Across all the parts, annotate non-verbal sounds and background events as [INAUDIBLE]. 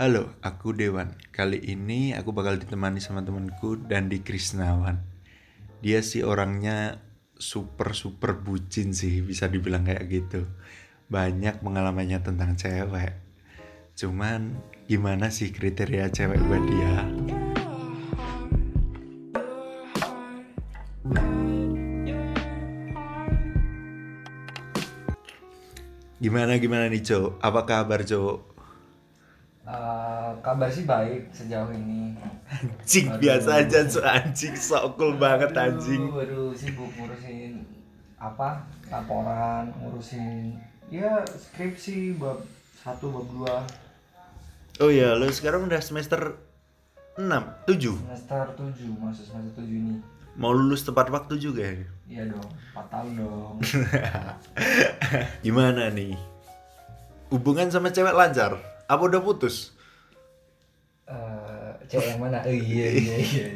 Halo, aku Dewan. Kali ini aku bakal ditemani sama temanku Dandi Krisnawan. Dia sih orangnya super super bucin sih, bisa dibilang kayak gitu. Banyak pengalamannya tentang cewek. Cuman gimana sih kriteria cewek buat dia? Gimana gimana nih, Cok? Apa kabar, Cok? Eh, kabar sih baik sejauh ini. Anjing Aduh. biasa aja, Cok. Anjing sok cool banget anjing. Aduh sibuk ngurusin apa? Laporan, ngurusin ya skripsi bab satu bab dua Oh iya, lo sekarang udah semester 6, 7. semester tujuh masuk semester tujuh ini. Mau lulus tepat waktu juga ya? Iya dong, 4 tahun dong. [LAUGHS] Gimana nih? Hubungan sama cewek lancar? Apa udah putus? Eh, cewek yang mana? Oh, iya [LAUGHS] iya iya.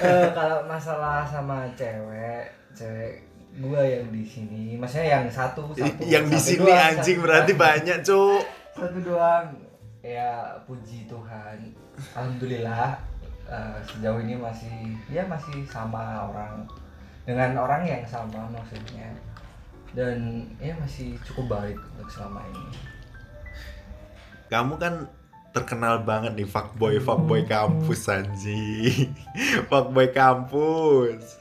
Eh, kalau masalah sama cewek, cewek gua yang di sini, maksudnya yang satu, satu yang di sini anjing satu berarti banyak, Cuk. satu doang ya puji Tuhan alhamdulillah eh, sejauh ini masih ya masih sama orang dengan orang yang sama maksudnya dan ya masih cukup baik untuk selama ini Kamu kan terkenal banget nih fuckboy fuckboy kampus anjing. [LAUGHS] fuckboy kampus.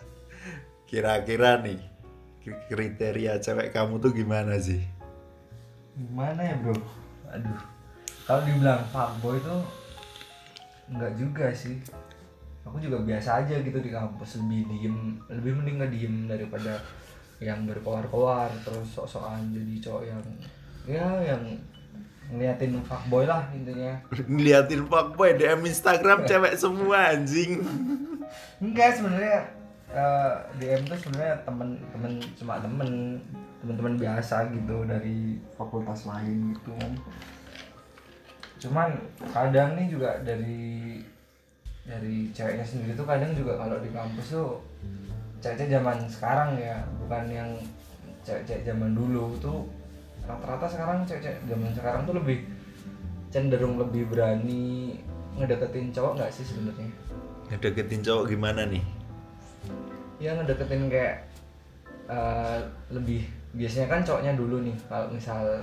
Kira-kira nih kriteria cewek kamu tuh gimana sih? gimana ya bro aduh kalau dibilang fuckboy tuh enggak juga sih aku juga biasa aja gitu di kampus lebih diem lebih mending ngediem daripada yang berkeluar-keluar terus sok-sokan jadi cowok yang ya yang ngeliatin fuckboy lah intinya Ngeliatin fuckboy DM Instagram cewek semua anjing. enggak sebenarnya eh, DM tuh sebenarnya temen temen cuma temen teman-teman biasa gitu dari fakultas lain gitu cuman kadang nih juga dari dari ceweknya sendiri tuh kadang juga kalau di kampus tuh cewek-cewek zaman sekarang ya bukan yang cewek-cewek zaman dulu tuh rata-rata sekarang cewek-cewek zaman sekarang tuh lebih cenderung lebih berani ngedeketin cowok nggak sih sebenarnya Ngedeketin cowok gimana nih? ya ngedeketin kayak eh, lebih biasanya kan cowoknya dulu nih kalau misal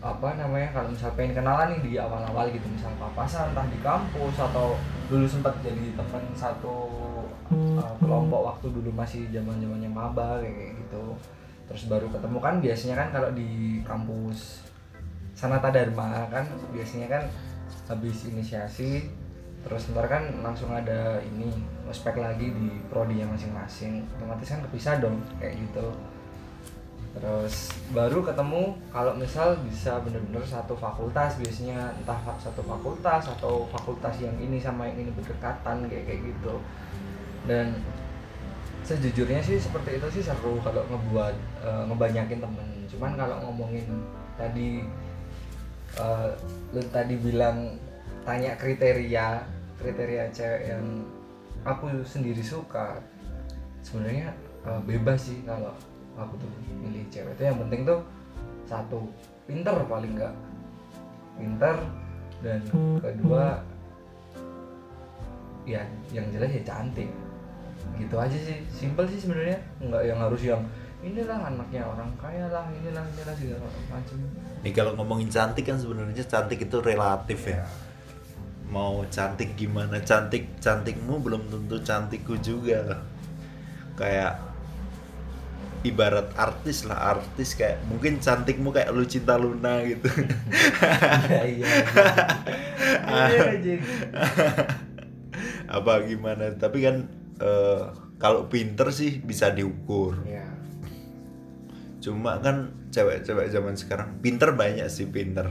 apa namanya kalau misal pengen kenalan nih di awal-awal gitu misal papasan entah di kampus atau dulu sempat jadi teman satu eh, kelompok waktu dulu masih zaman zamannya maba kayak gitu terus baru ketemu. Kan biasanya kan kalau di kampus Sanata Dharma kan biasanya kan habis inisiasi terus ntar kan langsung ada ini ospek lagi di prodinya masing-masing. Otomatis kan kepisah dong kayak gitu. Terus baru ketemu kalau misal bisa bener-bener satu fakultas biasanya entah satu fakultas atau fakultas yang ini sama yang ini berdekatan kayak kayak gitu. Dan sejujurnya sih seperti itu sih seru kalau ngebuat eh, ngebanyakin temen. Cuman kalau ngomongin tadi eh, lu tadi bilang tanya kriteria kriteria cewek yang aku sendiri suka sebenarnya eh, bebas sih kalau aku tuh milih cewek itu. Yang penting tuh satu pinter paling enggak pinter dan kedua ya yang jelas ya cantik gitu aja sih simpel sih sebenarnya nggak yang harus yang inilah anaknya orang kaya lah inilah inilah segala macam Nih kalau ngomongin cantik kan sebenarnya cantik itu relatif ya. Mau cantik gimana cantik cantikmu belum tentu cantikku juga. Kayak ibarat artis lah artis kayak mungkin cantikmu kayak lu cinta Luna gitu. iya iya [LAUGHS] iya. Apa gimana? Tapi kan eh, kalau pinter sih bisa diukur. Iya. Cuma kan cewek-cewek zaman sekarang pinter banyak sih pinter.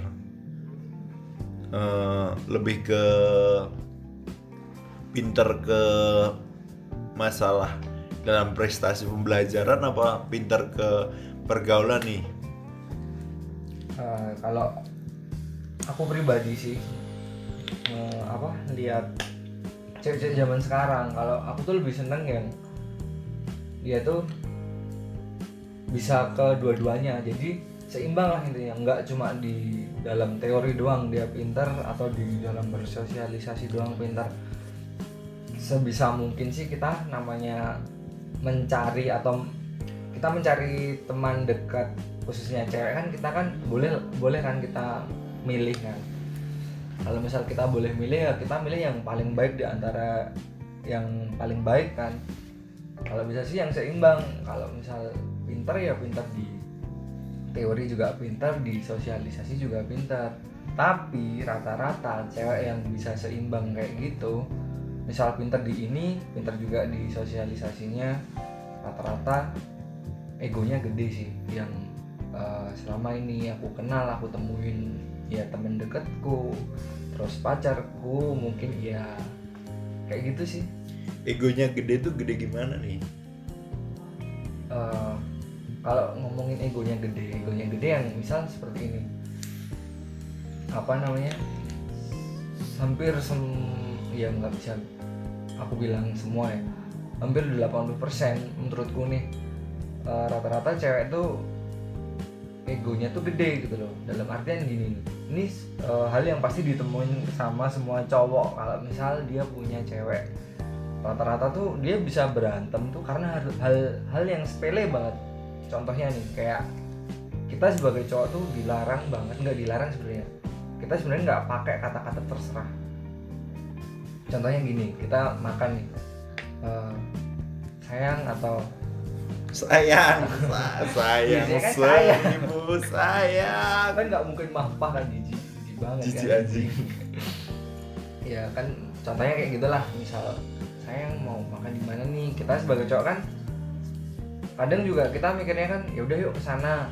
Eh, lebih ke pinter ke masalah dalam prestasi pembelajaran apa pinter ke pergaulan nih? Eh, kalau aku pribadi sih eh, apa lihat cewek-cewek zaman sekarang kalau aku tuh lebih seneng yang dia tuh bisa ke dua-duanya jadi seimbang lah intinya. Nggak cuma di dalam teori doang dia pintar atau di dalam bersosialisasi doang pintar sebisa mungkin sih kita namanya mencari atau kita mencari teman dekat khususnya cewek kan kita kan boleh boleh kan kita milih kan kalau misal kita boleh milih ya kita milih yang paling baik di antara yang paling baik kan. Kalau bisa sih yang seimbang. Kalau misal pintar ya pintar di teori juga pintar di sosialisasi juga pintar. Tapi rata-rata cewek yang bisa seimbang kayak gitu misal pintar di ini pintar juga di sosialisasinya rata-rata egonya gede sih. Yang uh, selama ini aku kenal aku temuin ya temen deketku terus pacarku mungkin ya kayak gitu sih. Egonya gede tuh gede gimana nih? Uh, kalau ngomongin egonya gede egonya gede yang misal seperti ini. Apa namanya? Hampir sem ya nggak bisa aku bilang semua ya. Hampir 80% menurutku nih. Eh, rata-rata cewek tuh egonya tuh gede gitu loh. Dalam artian gini ini uh, hal yang pasti ditemuin sama semua cowok. Kalau misal dia punya cewek rata-rata tuh dia bisa berantem tuh karena hal, hal yang sepele banget. Contohnya nih kayak kita sebagai cowok tuh dilarang banget. Nggak dilarang sebenarnya. Kita sebenarnya nggak pakai kata-kata terserah. Contohnya gini kita makan nih. Uh, sayang atau sayang. Sayang Biasanya kan? sayang. ibu. Sayang. Kan nggak mungkin mahpah kan jijik jijik banget Jijik kan? anjing. ya kan contohnya kayak gitulah. Misal sayang mau makan di mana nih? Kita sebagai cowok kan kadang juga kita mikirnya kan ya udah yuk ke sana.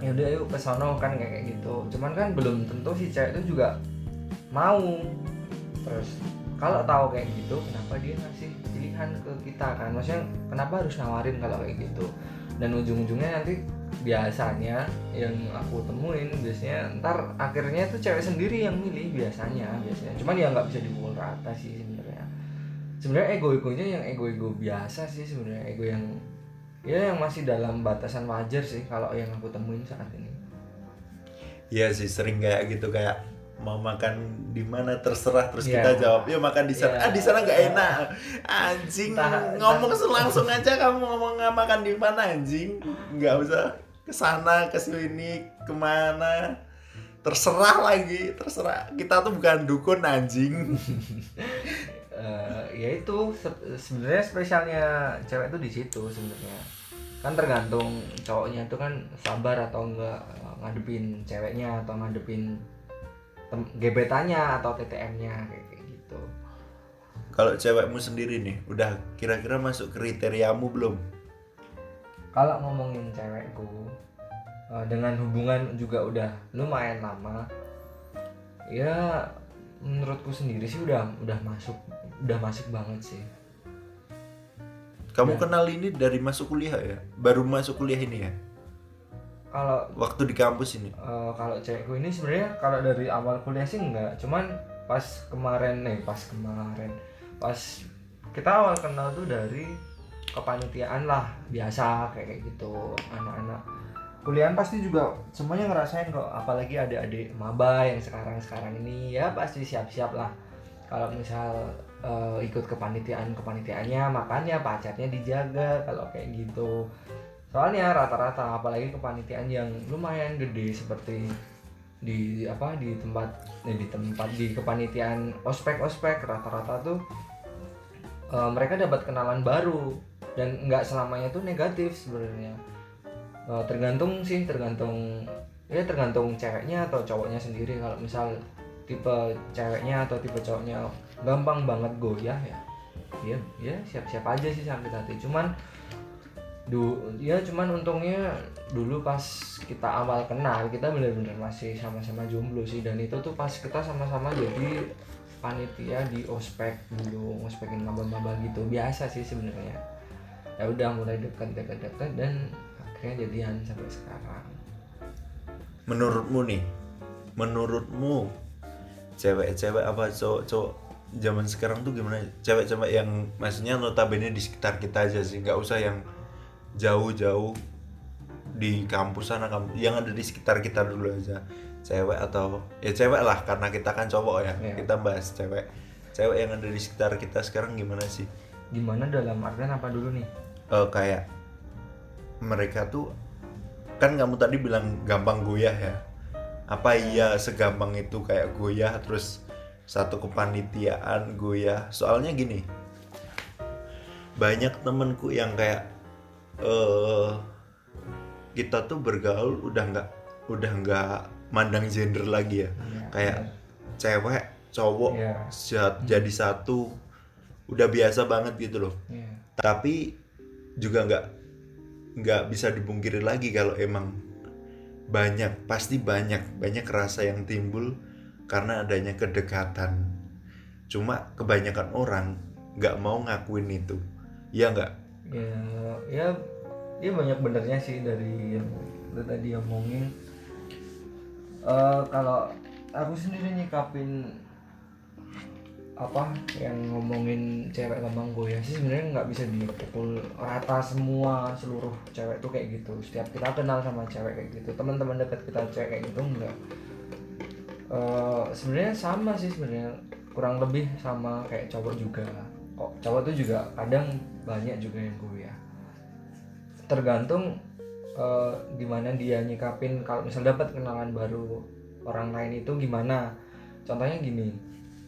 Ya udah yuk ke sono kan kayak kayak gitu. Cuman kan belum tentu si cewek itu juga mau. Terus kalau tahu kayak gitu kenapa dia ngasih pilihan ke kita kan. Maksudnya kenapa harus nawarin kalau kayak gitu? Dan ujung-ujungnya nanti biasanya yang aku temuin biasanya ntar akhirnya tuh cewek sendiri yang milih biasanya biasanya. Cuman ya nggak bisa dipukul rata sih sebenarnya. Sebenarnya ego egonya yang ego ego biasa sih sebenarnya. Ego yang ya yang masih dalam batasan wajar sih kalau yang aku temuin saat ini. Iya sih sering kayak gitu kayak mau makan di mana terserah terus Iya. kita jawab ya makan di sana. Iya. ah di sana nggak enak. Anjing Entah- ngomong langsung aja kamu ngomong nggak makan di mana anjing. Nggak usah ke sana ke sini ke mana terserah lagi terserah. Kita tuh bukan dukun anjing. [LAUGHS] Eh, ya itu se- sebenarnya spesialnya cewek itu di situ sebenarnya. Kan tergantung cowoknya itu kan sabar atau enggak eh, ngadepin ceweknya atau ngadepin gebetannya atau TTM-nya kayak gitu. Kalau cewekmu sendiri nih udah kira-kira masuk kriteriamu belum? Kalau ngomongin cewekku eh, dengan hubungan juga udah lumayan lama ya menurutku sendiri sih udah udah masuk udah masuk banget sih. Kamu Ya. kenal ini dari masuk kuliah ya? Baru masuk kuliah ini ya kalau waktu di kampus ini? Eh, kalau cewekku ini sebenarnya kalau dari awal kuliah sih enggak. Cuman pas kemarin nih pas kemarin. Pas kita awal kenal tuh dari kepanitiaan lah biasa kayak kayak gitu. Anak-anak kuliah pasti juga semuanya ngerasain kok. Apalagi adik-adik maba yang sekarang sekarang ini ya pasti siap-siap lah. Kalau misal eh, ikut kepanitiaan kepanitiaannya makannya pacarnya dijaga kalau kayak gitu soalnya rata-rata apalagi kepanitiaan yang lumayan gede seperti di apa di tempat eh, di tempat di kepanitiaan ospek ospek rata-rata tuh eh, mereka dapat kenalan baru dan nggak selamanya tuh negatif sebenarnya. Eh, tergantung sih tergantung ya tergantung ceweknya atau cowoknya sendiri. Kalau misal tipe ceweknya atau tipe cowoknya gampang banget goyah ya ya ya siap-siap aja sih sakit hati. Cuman du ya cuman untungnya dulu pas kita awal kenal kita bener-bener masih sama-sama jomblo sih. Dan itu tuh pas kita sama-sama jadi panitia di ospek dulu ngospekin maba-maba gitu. Biasa sih sebenarnya. Ya udah mulai dekat dekat dekat dan akhirnya jadian sampai sekarang. Menurutmu nih menurutmu cewek-cewek apa cowok-cowok zaman sekarang tuh gimana? Cewek-cewek yang maksudnya notabene di sekitar kita aja sih nggak usah yang jauh-jauh di kampus sana kampus yang ada di sekitar kita dulu aja. Cewek atau ya cewek lah karena kita kan cowok ya. Iya. kita bahas cewek. Cewek yang ada di sekitar kita sekarang gimana sih? Gimana dalam artian apa dulu nih? Eh, kayak mereka tuh kan kamu tadi bilang gampang goyah ya. Apa iya segampang itu kayak goyah terus satu kepanitiaan goyah? Soalnya gini banyak temenku yang kayak eh kita tuh bergaul udah nggak udah nggak mandang gender lagi ya. Iya, kayak cewek cowok Iya. jad- jadi satu udah biasa banget gitu loh. Iya. tapi juga nggak nggak bisa dipungkiri lagi kalau emang banyak pasti banyak banyak rasa yang timbul karena adanya kedekatan. Cuma kebanyakan orang nggak mau ngakuin itu. Ya nggak ya ya ya banyak benernya sih dari yang lu tadi omongin. Eh kalau aku sendiri nyikapin apa yang ngomongin cewek gampang goyah sih sebenarnya nggak bisa dipukul rata semua seluruh cewek tuh kayak gitu. Setiap kita kenal sama cewek kayak gitu teman-teman dekat kita cewek kayak gitu enggak. Eh sebenarnya sama sih sebenarnya. Kurang lebih sama kayak cowok juga kok cowok tuh juga kadang banyak juga yang goyah tergantung eh, gimana dia nyikapin kalau misal dapat kenalan baru orang lain itu gimana. Contohnya gini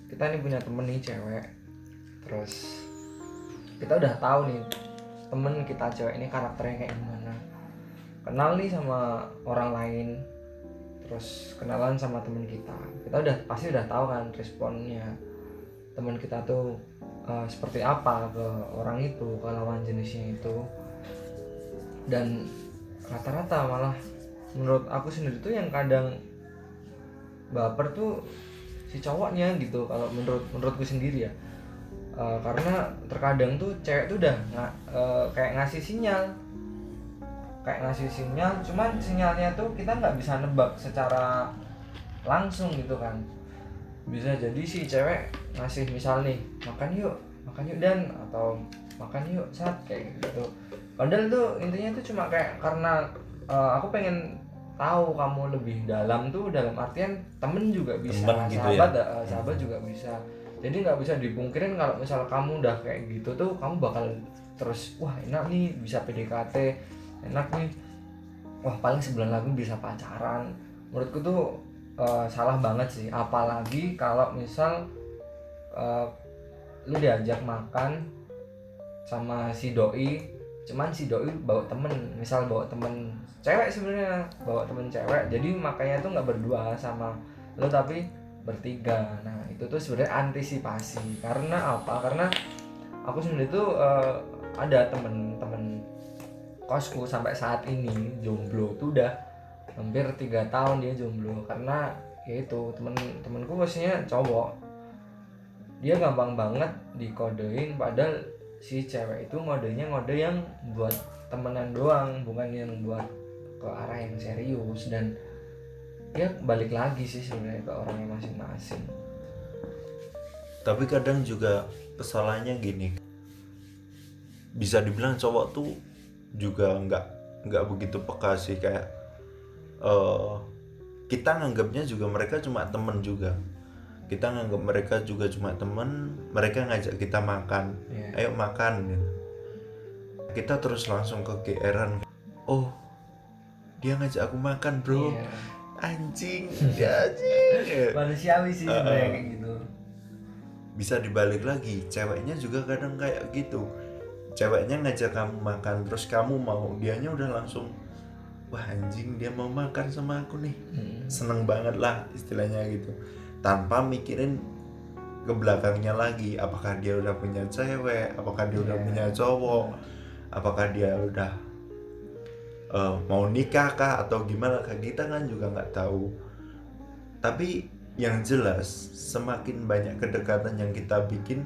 kita nih punya temen nih cewek terus kita udah tahu nih temen kita cewek ini karakternya kayak gimana. Kenal nih sama orang lain terus kenalan sama temen kita. Kita udah pasti udah tahu kan responnya. Teman kita tuh eh, seperti apa ke orang itu ke lawan jenisnya itu. Dan rata-rata malah menurut aku sendiri tuh yang kadang baper tuh si cowoknya gitu kalau menurut menurutku sendiri ya. Eh, karena terkadang tuh cewek tuh udah nga- eh, kayak ngasih sinyal. Kayak ngasih sinyal cuman sinyalnya tuh kita nggak bisa nebak secara langsung gitu kan bisa jadi si cewek ngasih misal nih makan yuk makan yuk dan atau makan yuk saat kayak gitu. Padahal tuh intinya tuh cuma kayak karena eh, aku pengen tahu kamu lebih dalam tuh dalam artian temen juga bisa Temen gitu sahabat ya? eh, sahabat juga bisa. Jadi nggak bisa dipungkirin kalau misal kamu udah kayak gitu tuh kamu bakal terus wah enak nih bisa PDKT enak nih. Wah paling sebulan lagi bisa pacaran. Menurutku tuh eh, salah banget sih. Apalagi kalau misal eh, lu diajak makan sama si doi cuman si doi bawa temen. Misal bawa temen cewek sebenarnya bawa temen cewek. Jadi makanya tuh nggak berdua sama lu tapi bertiga. Nah itu tuh sebenarnya antisipasi. Karena apa? Karena aku sendiri tuh eh, ada temen-temen kosku sampai saat ini jomblo tuh udah hampir tiga tahun dia jomblo karena ya itu temen temenku khususnya cowok. Dia gampang banget dikodein padahal si cewek itu ngodenya ngode yang buat temenan doang bukan yang buat ke arah yang serius. Dan ya balik lagi sih sebenarnya ke orangnya masing-masing. Tapi kadang juga kesalahannya gini. Bisa dibilang cowok tuh juga nggak nggak begitu peka sih kayak eh kita nganggapnya juga mereka cuma temen juga. Kita nganggap mereka juga cuma temen mereka ngajak kita makan. Iya. ayo makan gitu. kita terus langsung ke GR-an oh dia ngajak aku makan bro. Iya. anjing [LAUGHS] dia anjing. Manusiawi sih sebenarnya kayak gitu. Bisa dibalik lagi ceweknya juga kadang kayak gitu. Ceweknya ngajak kamu makan terus kamu mau dianya udah langsung wah anjing dia mau makan sama aku nih. Mm. seneng banget lah istilahnya gitu. Tanpa mikirin ke belakangnya lagi apakah dia udah punya cewek apakah dia udah Iya. punya cowok apakah dia udah eh, mau nikah kah atau gimana kah kita kan juga nggak tahu. Tapi yang jelas semakin banyak kedekatan yang kita bikin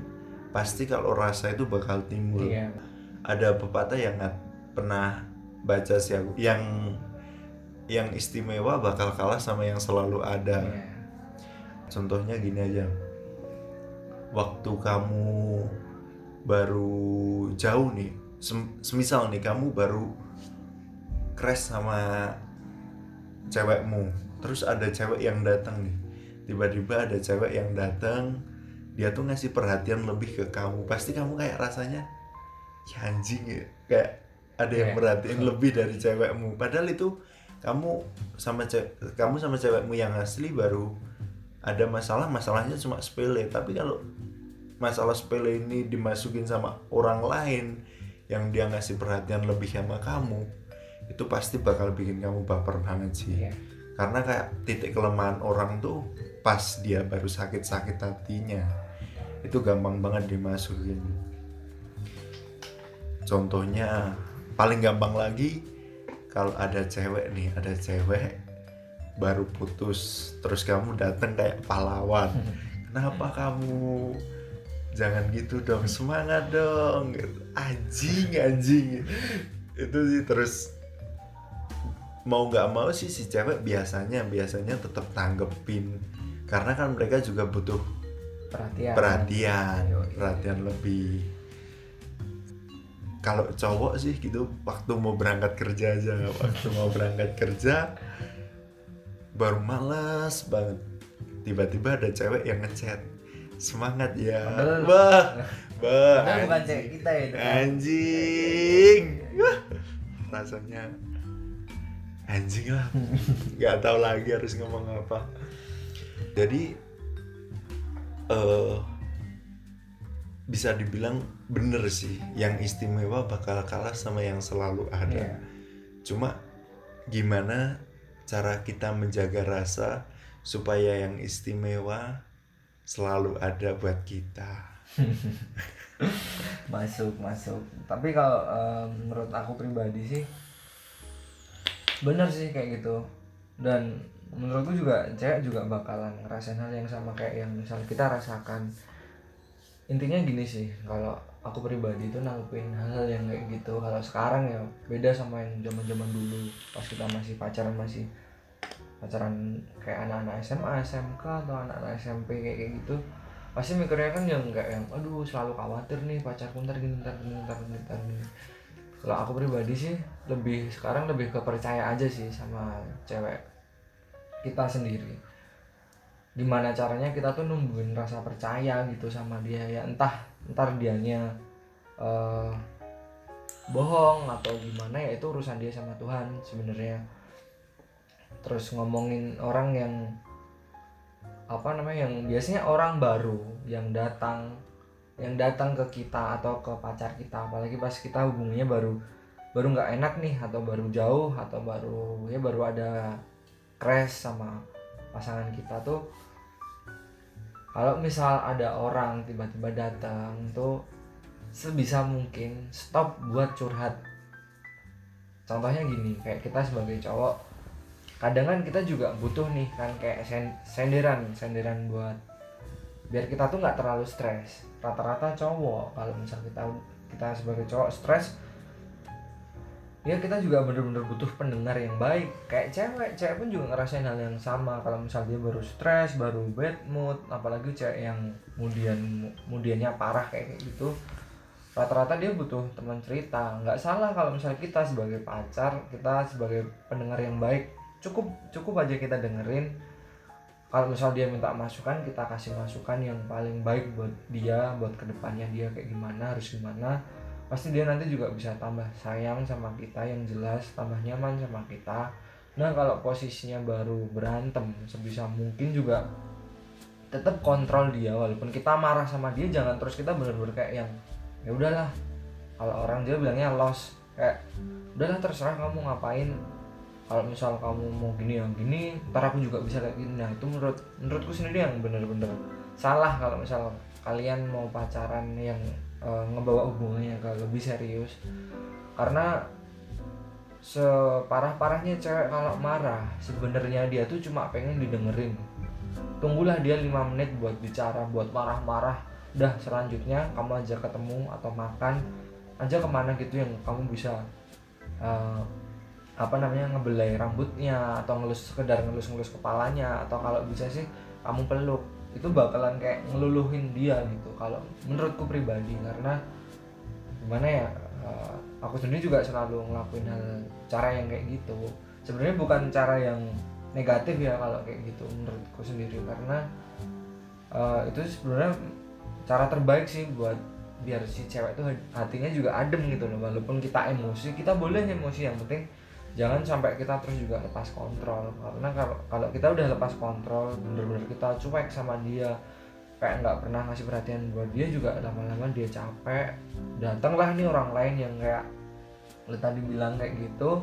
pasti kalau rasa itu bakal timbul. Iya. Ada pepatah yang nggak pernah baca sih aku. Yang yang istimewa bakal kalah sama yang selalu ada. Iya. Contohnya gini aja. Waktu kamu baru jauh nih sem- semisal nih kamu baru crash sama cewekmu terus ada cewek yang datang nih. Tiba-tiba ada cewek yang datang dia tuh ngasih perhatian lebih ke kamu. Pasti kamu kayak rasanya ya anjing ya kayak ada yang Kayak- perhatiin lebih dari cewekmu. Padahal itu kamu sama ce- kamu sama cewekmu yang asli baru ada masalah masalahnya cuma sepele. Tapi kalau masalah sepele ini dimasukin sama orang lain yang dia ngasih perhatian lebih sama kamu itu pasti bakal bikin kamu baper banget sih. Iya. karena kayak titik kelemahan orang tuh pas dia baru sakit-sakit hatinya. Itu gampang banget dimasukin. Contohnya paling gampang lagi kalau ada cewek nih ada cewek baru putus terus kamu datang kayak pahlawan. [LAUGHS] Kenapa kamu jangan gitu dong? Semangat dong anjing anjing. Itu sih terus mau nggak mau sih si cewek biasanya biasanya tetap tanggepin. Karena kan mereka juga butuh perhatian. perhatian perhatian lebih kalau cowok sih gitu waktu mau berangkat kerja aja [LAUGHS] waktu mau berangkat kerja baru males banget. Tiba-tiba ada cewek yang ngechat semangat ya. Padahal- wah wah Padahal bukan anjing. cewek kita ya itu anjing. Wah, rasanya anjing lah. [LAUGHS] Nggak tahu lagi harus ngomong apa. Jadi eh bisa dibilang bener sih yang istimewa bakal kalah sama yang selalu ada. Iya. cuma gimana cara kita menjaga rasa supaya yang istimewa selalu ada buat kita? [LAUGHS] Masuk masuk. Tapi kalau eh, menurut aku pribadi sih bener sih kayak gitu. Dan menurutku juga cewek juga bakalan ngerasain hal yang sama kayak yang misal kita rasakan. Intinya gini sih kalau aku pribadi itu nanggepin hal yang kayak gitu. Kalau sekarang ya beda sama yang zaman zaman dulu. Pas kita masih pacaran masih pacaran kayak anak-anak SMA SMK atau anak-anak SMP kayak kayak gitu pasti mikirnya kan yang kayak yang aduh selalu khawatir nih pacarku ntar gini ntar gini ntar gini ntar gini. Kalau aku pribadi sih lebih sekarang lebih ke percaya aja sih sama cewek kita sendiri. Gimana caranya kita tuh numbuhin rasa percaya gitu sama dia ya entah ntar dianya eh, bohong atau gimana ya itu urusan dia sama Tuhan sebenarnya. Terus ngomongin orang yang apa namanya yang biasanya orang baru yang datang yang datang ke kita atau ke pacar kita. Apalagi pas kita hubungannya baru baru nggak enak nih atau baru jauh atau baru ya baru ada crash sama pasangan kita tuh kalau misal ada orang tiba-tiba datang tuh sebisa mungkin stop buat curhat. Contohnya gini kayak kita sebagai cowok kadang kan kita juga butuh nih kan kayak sen- senderan senderan buat biar kita tuh nggak terlalu stres. Rata-rata cowok kalau misal kita kita sebagai cowok stres ya kita juga bener-bener butuh pendengar yang baik. Kayak cewek cewek pun juga ngerasain hal yang sama. Kalau misal dia baru stres baru bad mood apalagi cewek yang kemudian kemudiannya parah kayak gitu rata-rata dia butuh teman cerita. Nggak salah kalau misal kita sebagai pacar kita sebagai pendengar yang baik cukup cukup aja kita dengerin. Kalau misal dia minta masukan kita kasih masukan yang paling baik buat dia buat ke depannya dia kayak gimana harus gimana pasti dia nanti juga bisa tambah sayang sama kita yang jelas tambah nyaman sama kita. Nah kalau posisinya baru berantem sebisa mungkin juga tetap kontrol dia walaupun kita marah sama dia jangan terus kita bener-bener kayak yang ya udahlah. Kalau orang dia bilangnya loss kayak udahlah terserah kamu ngapain. Kalau misal kamu mau gini yang gini ntar aku juga bisa kayak gini. Nah itu menurut menurutku sendiri yang bener-bener salah kalau misal kalian mau pacaran yang eh, ngebawa hubungannya ke lebih serius. Karena separah-parahnya cewek kalau marah sebenarnya dia tuh cuma pengen didengerin. Tunggulah dia lima menit buat bicara buat marah-marah. Udah selanjutnya kamu aja ketemu atau makan aja ke mana gitu yang kamu bisa eh, apa namanya ngebelai rambutnya atau ngelus sekedar ngelus-ngelus kepalanya. Atau kalau bisa sih kamu peluk itu bakalan kayak ngeluluhin dia gitu kalau menurutku pribadi. Karena gimana ya uh, aku sendiri juga selalu ngelakuin hal cara yang kayak gitu. Sebenarnya bukan cara yang negatif ya kalau kayak gitu menurutku sendiri. Karena uh, itu sebenarnya cara terbaik sih buat biar si cewek itu hatinya juga adem gitu loh. Walaupun kita emosi kita boleh emosi yang penting jangan sampai kita terus juga lepas kontrol. Karena kalau kalau kita udah lepas kontrol bener-bener kita cuek sama dia. Kayak nggak pernah ngasih perhatian buat dia juga lama-lama dia capek. Datanglah nih orang lain yang kayak lu tadi bilang kayak gitu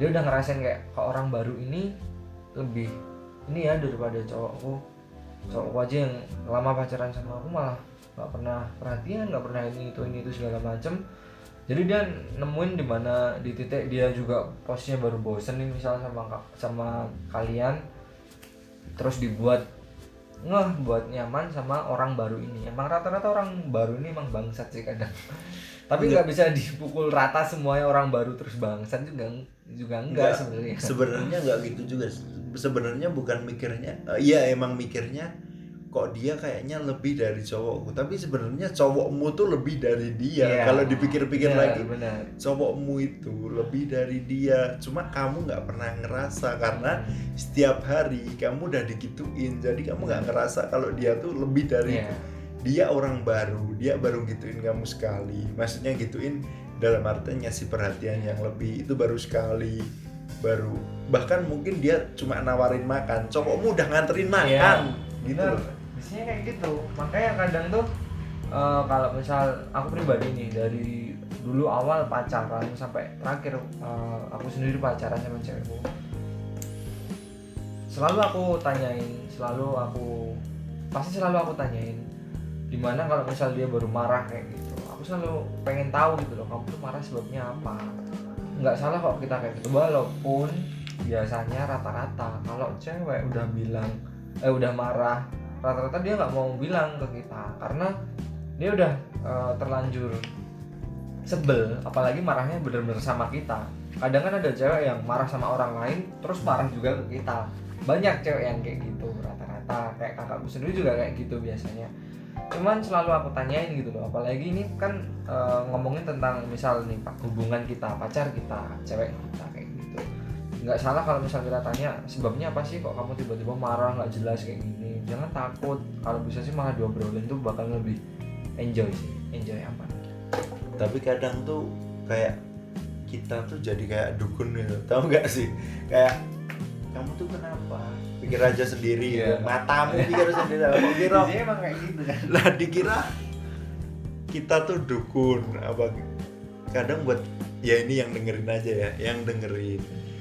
dia udah ngerasain kayak ke orang baru ini lebih ini ya daripada cowokku. Cowok aja yang lama pacaran sama aku malah nggak pernah perhatian nggak pernah ini itu ini itu segala macem jadi dia nemuin di mana di titik dia juga posisinya baru bosen nih misalnya sama sama kalian. Terus dibuat ngeh buat nyaman sama orang baru ini. Emang rata-rata orang baru ini emang bangsat sih kadang. [LAUGHS] Tapi nggak bisa dipukul rata semuanya orang baru terus bangsat juga juga enggak sebenarnya. sebenarnya nggak gitu juga. Sebenarnya bukan mikirnya uh, iya emang mikirnya kok dia kayaknya lebih dari cowokku tapi sebenarnya cowokmu tuh lebih dari dia yeah. kalau dipikir-pikir lagi. bener. cowokmu itu lebih dari dia. Cuma kamu nggak pernah ngerasa karena setiap hari kamu udah digituin. Jadi kamu nggak ngerasa kalau dia tuh lebih dari yeah. dia orang baru. Dia baru gituin kamu sekali. Maksudnya gituin dalam artian ngasih perhatian yang lebih. Itu baru sekali. Baru bahkan mungkin dia cuma nawarin makan. Cowokmu udah nganterin makan. Yeah. gitu loh biasanya kayak gitu. Makanya kadang tuh uh, kalau misal aku pribadi nih dari dulu awal pacaran sampai terakhir uh, aku sendiri pacaran sama cewekku selalu aku tanyain selalu aku pasti selalu aku tanyain di mana kalau misal dia baru marah? kayak gitu. Aku selalu pengen tahu gitu loh kamu tuh marah sebabnya apa? Nggak salah kok kita kayak gitu. Walaupun biasanya rata-rata kalau cewek udah bilang eh udah marah rata-rata dia nggak mau bilang ke kita karena dia udah uh, terlanjur sebel apalagi marahnya bener-bener sama kita. Kadang kan ada cewek yang marah sama orang lain terus marah juga ke kita. Banyak cewek yang kayak gitu rata-rata. Kayak kakakku sendiri juga kayak gitu biasanya. Cuman selalu aku tanyain gitu loh apalagi ini kan e, ngomongin tentang misal nih hubungan kita pacar kita cewek kita nggak salah kalau misal kita tanya sebabnya apa sih kok kamu tiba-tiba marah nggak jelas kayak gini? Jangan takut kalau bisa sih malah diobrolin tuh bakal lebih enjoy sih. Enjoy apa? Tapi kadang tuh kayak kita tuh jadi kayak dukun gitu tau nggak sih? Kayak kamu tuh kenapa? Pikir aja sendiri yeah. gitu. matamu pikir sendiri. Kamu [LAUGHS] kira emang kayak gitu kan. Lah dikira kita tuh dukun apa? Kadang buat ya ini yang dengerin aja ya yang dengerin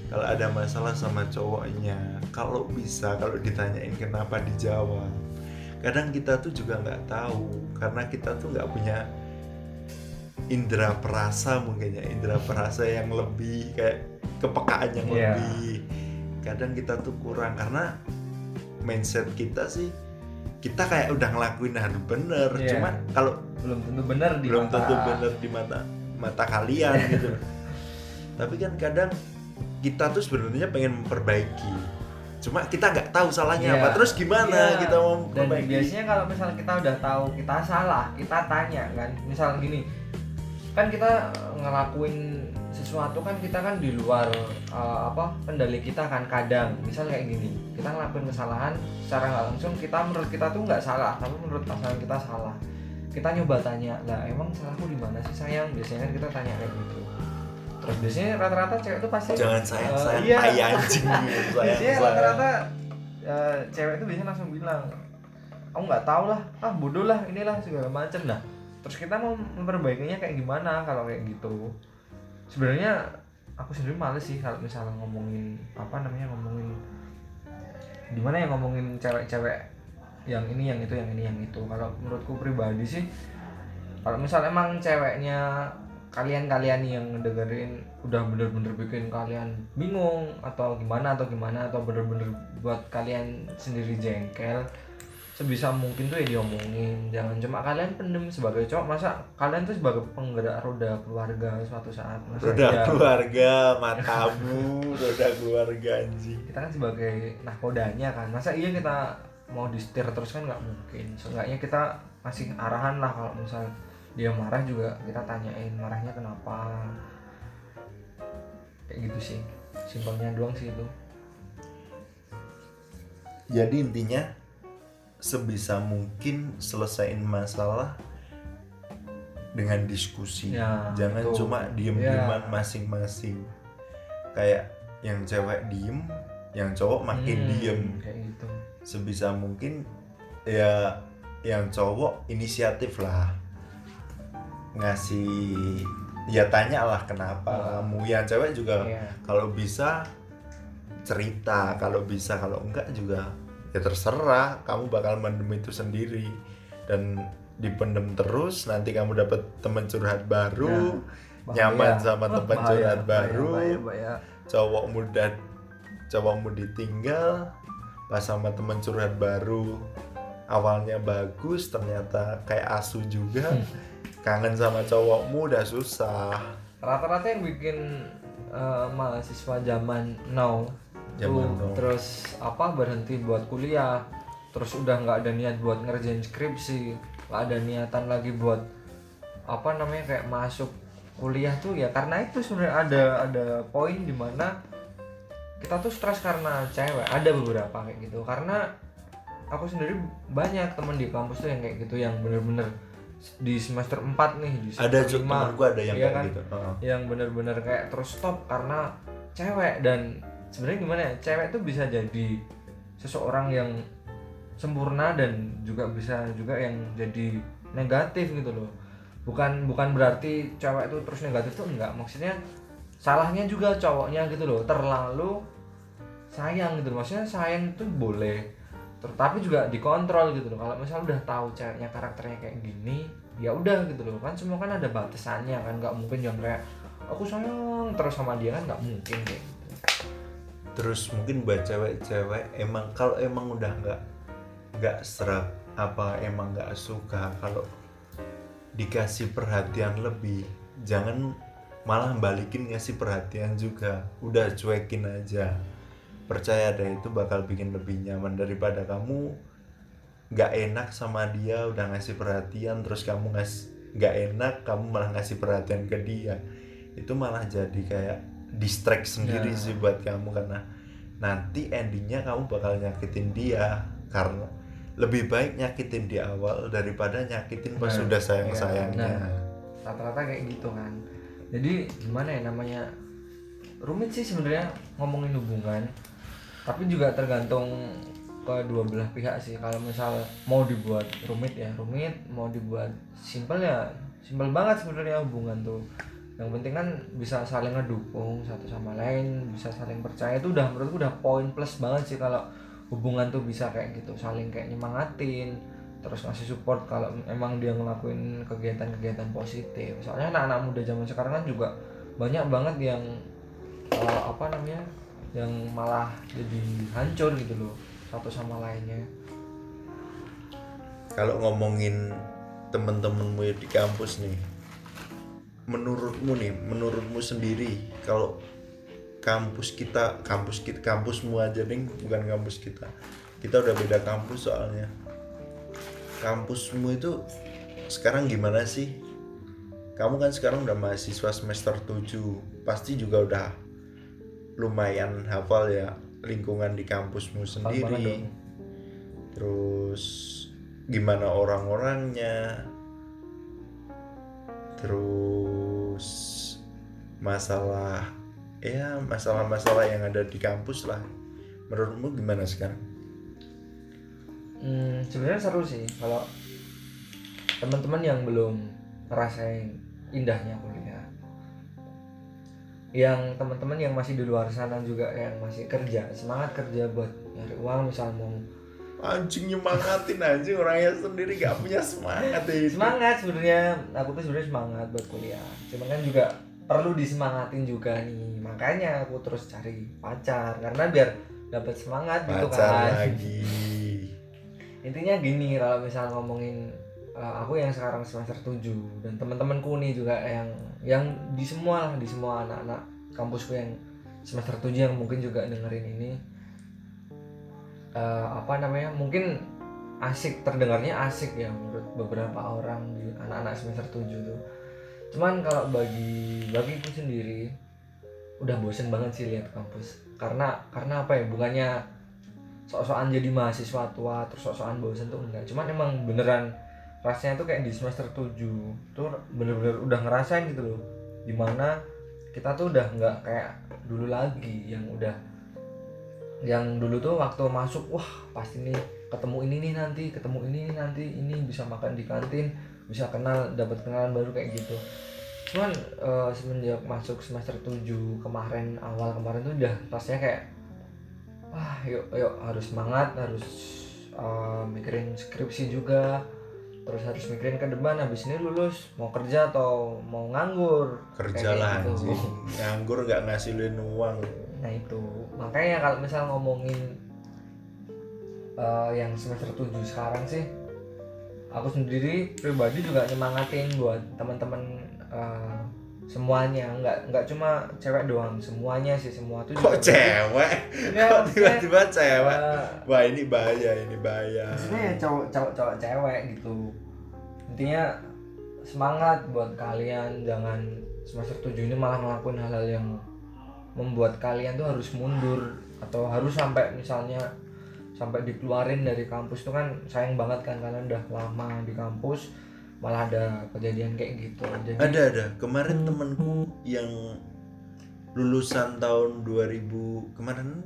kalau ada masalah sama cowoknya kalau bisa kalau ditanyain kenapa dijawab kadang kita tuh juga nggak tahu karena kita tuh nggak punya indera perasa mungkin ya indera perasa yang lebih kayak kepekaan yang yeah. lebih kadang kita tuh kurang karena mindset kita sih kita kayak udah ngelakuin hal bener yeah. cuma kalau belum tentu bener di belum mata. tentu bener di mata mata kalian gitu [LAUGHS] tapi kan kadang kita tuh sebenarnya pengen memperbaiki. Cuma kita nggak tahu salahnya yeah. apa. Terus gimana yeah. kita mau memperbaiki? Dan biasanya kalau misalnya kita udah tahu kita salah kita tanya kan. Misal gini kan kita ngelakuin sesuatu kan kita kan di luar uh, apa kendali kita kan kadang. Misal kayak gini kita ngelakuin kesalahan secara nggak langsung kita menurut kita tuh nggak salah tapi menurut pasangan kita salah. Kita nyoba tanya lah emang salahku di mana sih sayang? Biasanya kan kita tanya kayak gitu biasanya rata-rata cewek itu pasti jangan sayang uh, sayang iya. tai anjing [LAUGHS] gitu, biasanya rata-rata uh, cewek itu biasanya langsung bilang aku nggak tahu lah. Ah bodoh lah inilah segala macam nah terus kita mau memperbaikinya kayak gimana kalau kayak gitu? Sebenarnya aku sendiri males sih kalau misalnya ngomongin apa namanya ngomongin gimana ya ngomongin cewek-cewek yang ini yang itu yang ini yang itu. Kalau menurutku pribadi sih kalau misal emang ceweknya kalian-kalian yang dengerin udah bener-bener bikin kalian bingung atau gimana atau gimana atau bener-bener buat kalian sendiri jengkel sebisa mungkin tuh ya diomongin. Jangan cuma kalian pendem sebagai cowok masa kalian tuh sebagai penggerak roda keluarga suatu saat masa roda ya, keluarga matamu [LAUGHS] roda keluarga anjing. Kita kan sebagai nahkodanya kan masa iya kita mau disetir terus kan nggak mungkin. Seenggaknya kita masih arahan lah kalau misal dia marah juga kita tanyain marahnya kenapa? Kayak gitu sih simpelnya doang sih itu. Jadi intinya sebisa mungkin selesaiin masalah dengan diskusi. Ya, jangan betul. cuma diem-dieman Ya. masing-masing. Kayak yang cewek diem yang cowok makin Hmm, diem. kayak gitu. Sebisa mungkin ya yang cowok inisiatif lah ngasih ya tanya lah kenapa Ah. kamu yang cewek juga Iya. kalau bisa cerita kalau bisa kalau enggak juga ya terserah kamu bakal mendem itu sendiri dan dipendem terus nanti kamu dapat teman curhat baru Ya, nyaman sama teman bahaya, curhat bahaya, baru bahaya, bahaya. cowok muda cowokmu ditinggal pas sama teman curhat baru awalnya bagus ternyata kayak asu juga Hmm. [LAUGHS] kangen sama cowokmu udah susah. Rata-rata yang bikin eh, mahasiswa zaman now Zaman tuh now. terus apa berhenti buat kuliah terus udah nggak ada niat buat ngerjain skripsi nggak ada niatan lagi buat apa namanya kayak masuk kuliah tuh ya karena itu sebenarnya ada ada poin di mana kita tuh stres karena cewek. Ada beberapa kayak gitu. Karena aku sendiri banyak temen di kampus tuh yang kayak gitu yang bener-bener di semester 4 nih di ada semester juga lima, temanku ada yang iya kayak kan? gitu Heeh. yang bener-bener kayak terus stop karena cewek dan sebenarnya gimana ya cewek itu bisa jadi seseorang yang sempurna dan juga bisa juga yang jadi negatif gitu loh bukan bukan berarti cewek itu terus negatif tuh enggak maksudnya salahnya juga cowoknya gitu loh terlalu sayang gitu loh maksudnya sayang itu boleh Ter- tapi juga dikontrol gitu loh. Kalau misalnya udah tahu ceweknya karakternya kayak gini ya udah gitu loh. Kan semua kan ada batasannya kan. Nggak mungkin yang kayak aku sayang terus sama dia kan nggak mungkin kayak gitu. Terus mungkin buat cewek-cewek emang kalau emang udah nggak nggak serap apa emang nggak suka kalau dikasih perhatian lebih jangan malah balikin ngasih perhatian juga. Udah cuekin aja percaya deh itu bakal bikin lebih nyaman daripada kamu. Nggak enak sama dia udah ngasih perhatian terus kamu ngas nggak enak kamu malah ngasih perhatian ke dia. Itu malah jadi kayak distract sendiri Ya. sih buat kamu karena nanti endingnya kamu bakal nyakitin dia karena lebih baik nyakitin di awal daripada nyakitin pas Nah, sudah sayang sayangnya iya, rata-rata kayak gitu kan. Jadi gimana ya namanya rumit sih sebenarnya ngomongin hubungan tapi juga tergantung kedua belah pihak sih. Kalau misal mau dibuat rumit ya rumit mau dibuat simpel ya simpel banget sebenarnya hubungan tuh. Yang penting kan bisa saling ngedukung satu sama lain bisa saling percaya. Itu udah menurutku udah poin plus banget sih kalau hubungan tuh bisa kayak gitu saling kayak nyemangatin terus ngasih support kalau emang dia ngelakuin kegiatan-kegiatan positif. Soalnya anak-anak muda zaman sekarang kan juga banyak banget yang eh, apa namanya yang malah jadi hancur gitu loh satu sama lainnya. Kalau ngomongin temen-temenmu di kampus nih menurutmu nih menurutmu sendiri kalau kampus kita kampus kita kampusmu aja nih bukan kampus kita. Kita udah beda kampus soalnya. Kampusmu itu sekarang gimana sih? Kamu kan sekarang udah mahasiswa semester 7 pasti juga udah lumayan hafal ya lingkungan di kampusmu sendiri. terus gimana orang-orangnya? Terus masalah ya masalah-masalah yang ada di kampus lah. Menurutmu gimana sekarang? Hmm, sebenarnya seru sih kalau teman-teman yang belum ngerasain indahnya kuliah. Yang teman-teman yang masih di luar sana juga yang masih kerja, semangat kerja buat nyari uang misal mau anjing nyemangatin aja orangnya sendiri gak punya semangat ya itu. semangat sebenarnya aku tuh sebenarnya semangat buat kuliah. Cuman kan juga perlu disemangatin juga nih. Makanya aku terus cari pacar karena biar dapat semangat gitu pacar kan. lagi [LAUGHS] intinya gini kalau misal ngomongin uh, aku yang sekarang semester 7 dan teman-temanku nih juga yang yang di semua lah di semua anak-anak kampusku yang semester 7 yang mungkin juga dengerin ini. Uh, apa namanya mungkin asik terdengarnya asik ya menurut beberapa orang di anak-anak semester 7 tuh. Cuman kalau bagi bagiku sendiri udah bosen banget sih lihat kampus. Karena karena apa ya bukannya sok-sokan jadi mahasiswa tua terus sok-sokan bosen tuh enggak. Cuman emang beneran rasanya tuh kayak di semester 7 tuh bener-bener udah ngerasain gitu loh. Di mana kita tuh udah nggak kayak dulu lagi yang udah yang dulu tuh waktu masuk wah pasti nih ketemu ini nih nanti ketemu ini nih nanti ini bisa makan di kantin bisa kenal dapat kenalan baru kayak gitu. Cuman uh, semenjak masuk semester 7 kemarin awal kemarin tuh udah rasanya kayak wah yuk yuk harus semangat harus uh, mikirin skripsi juga terus harus mikirin ke depan habis ini lulus mau kerja atau mau nganggur. Kerja Kayak lah gitu. nganggur nggak ngasilin uang. Nah itu. Makanya kalau misal ngomongin eh, yang semester 7 sekarang sih aku sendiri pribadi juga nyemangatin buat teman-teman eh, semuanya nggak nggak cuma cewek doang semuanya sih semua tuh kok juga- cewek? [LAUGHS] Ya, kok tiba-tiba cewek? Eh, wah ini bahaya ini bahaya. Maksudnya ya cowok cowok cowok cewek gitu. Intinya semangat buat kalian jangan semester 7 ini malah ngelakuin hal-hal yang membuat kalian tuh harus mundur atau harus sampai misalnya sampai dikeluarin dari kampus itu kan sayang banget kan kalian udah lama di kampus malah ada kejadian kayak gitu. Jadi ada ada. Kemarin temanku yang lulusan tahun 2000 kemarin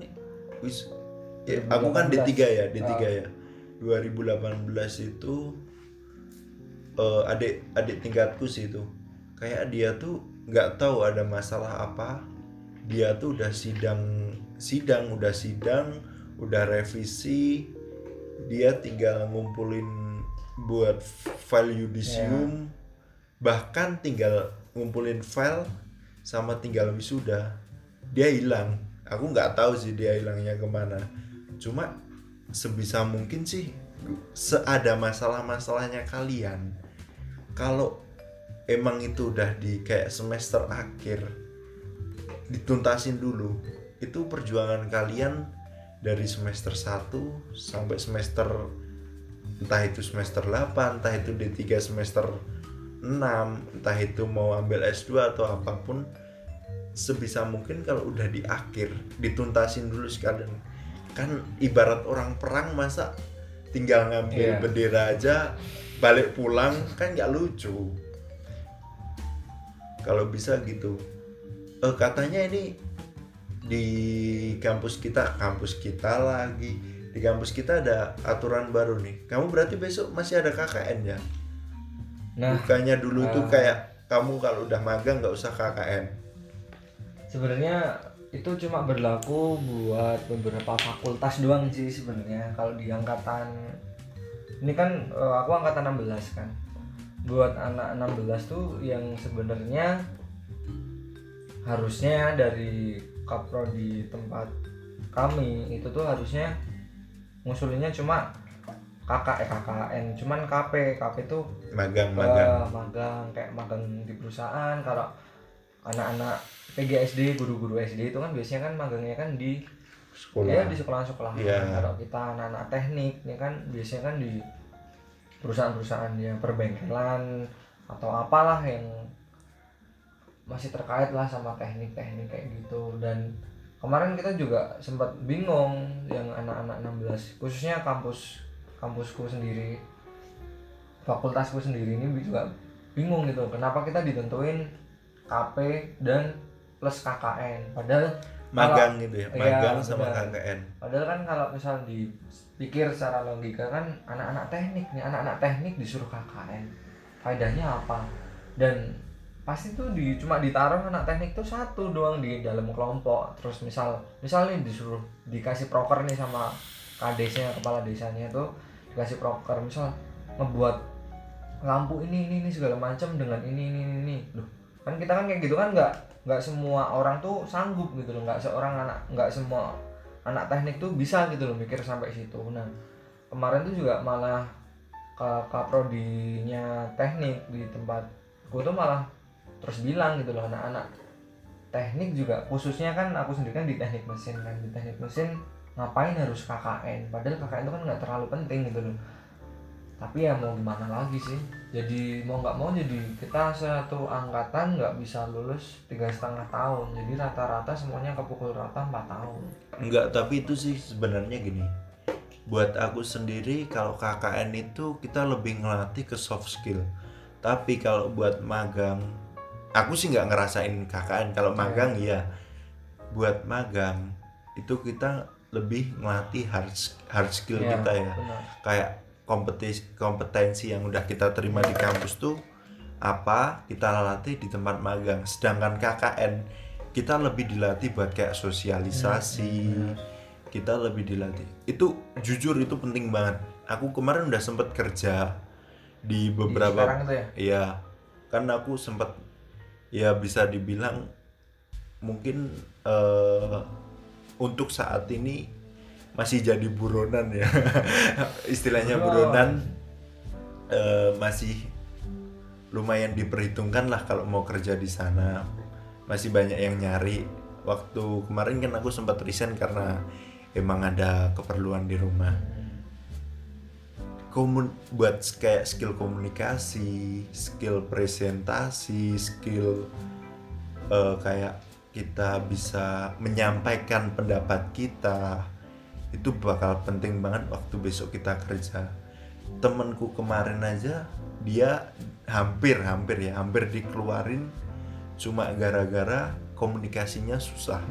wis ya, aku kan di 2018. tiga ya di Ah. tiga ya. 2018 itu eh, adik adik tingkatku sih itu. Kayak dia tuh nggak tahu ada masalah apa. Dia tuh udah sidang sidang udah sidang udah revisi. Dia tinggal ngumpulin buat file yudisium bahkan tinggal ngumpulin file sama tinggal wisuda dia hilang. Aku nggak tahu sih dia hilangnya ke mana. Cuma sebisa mungkin sih seada masalah-masalahnya kalian. Kalau emang itu udah di kayak semester akhir dituntasin dulu itu perjuangan kalian dari semester 1 sampai semester entah itu semester 8 entah itu D3 semester 6 entah itu mau ambil S2 atau apa pun sebisa mungkin kalau udah di akhir dituntasin dulu sekalian. Kan ibarat orang perang masa tinggal ngambil Iya. bendera aja balik pulang kan nggak lucu. Kalau bisa gitu. Eh katanya ini di kampus kita kampus kita lagi di kampus kita ada aturan baru nih. Kamu berarti besok masih ada KKN ya? Nah. Bukannya dulu tuh ah. kayak kamu kalau udah magang nggak usah KKN sebenarnya itu cuma berlaku buat beberapa fakultas doang sih sebenarnya. Kalau di angkatan ini kan eh, aku angkatan 16 kan. Buat anak 16 tuh yang sebenarnya harusnya dari kapro di tempat kami itu tuh harusnya ngusulinnya cuma KK eh KKN. Cuman KP KP tuh magang ke magang. magang kayak magang di perusahaan. Kalau anak-anak PGSD guru-guru SD itu kan biasanya kan magangnya kan di sekolah. Ya di sekolah-sekolah Iya. kalau kita anak-anak teknik ini kan biasanya kan di perusahaan-perusahaan ya perbengkelan atau apalah yang masih terkait lah sama teknik-teknik kayak gitu. Dan kemarin kita juga sempat bingung yang anak-anak 16 khususnya kampus kampusku sendiri fakultasku sendiri ini juga bingung gitu kenapa kita ditentuin KP dan plus KKN padahal magang gitu ya Iya, magang sama benar. KKN Padahal kan kalau misal dipikir secara logika kan anak-anak teknik nih, anak-anak teknik disuruh KKN. Faedahnya apa? Dan pasti tuh di cuma ditaruh anak teknik tuh satu doang di dalam kelompok. Terus misal misal nih disuruh dikasih proker nih sama kadesnya kepala desanya tuh dikasih proker misal ngebuat lampu ini ini ini segala macam dengan ini ini ini, ini. Loh, kan kita kan kayak gitu kan nggak nggak semua orang tuh sanggup gitu loh nggak seorang anak nggak semua anak teknik tuh bisa gitu loh mikir sampai situ nah kemarin tuh juga malah ke kaprodinya teknik di tempat gue tuh malah terus bilang gitu loh anak-anak teknik juga khususnya kan aku sendiri kan di teknik mesin kan di teknik mesin ngapain harus KKN padahal KKN itu kan nggak terlalu penting gitu loh. Tapi ya mau gimana lagi sih? Jadi mau nggak mau jadi kita satu angkatan nggak bisa lulus tiga setengah tahun. Jadi rata-rata semuanya kepukul rata empat tahun. Enggak, tapi itu sih sebenarnya gini. Buat aku sendiri kalau KKN itu kita lebih ngelatih ke soft skill. Tapi kalau buat magang, aku sih nggak ngerasain KKN. Kalau magang iya. Buat magang itu kita lebih ngelatih hard hard skill Iya, kita ya. benar. Kayak kompetensi kompetensi yang udah kita terima di kampus tuh apa kita latih di tempat magang. Sedangkan KKN kita lebih dilatih buat kayak sosialisasi kita lebih dilatih itu jujur itu penting banget aku kemarin udah sempet kerja di beberapa itu ya? iya kan aku sempet ya bisa dibilang mungkin eh, untuk saat ini masih jadi buronan ya. [LAUGHS] Istilahnya Buron. buronan eh, masih lumayan diperhitungkan lah kalau mau kerja di sana. Masih banyak yang nyari. Waktu kemarin kan aku sempat resign karena emang ada keperluan di rumah komun buat kayak skill komunikasi skill presentasi skill eh, kayak kita bisa menyampaikan pendapat kita itu bakal penting banget waktu besok kita kerja. Temenku kemarin aja dia hampir hampir ya hampir dikeluarin cuma gara-gara komunikasinya susah.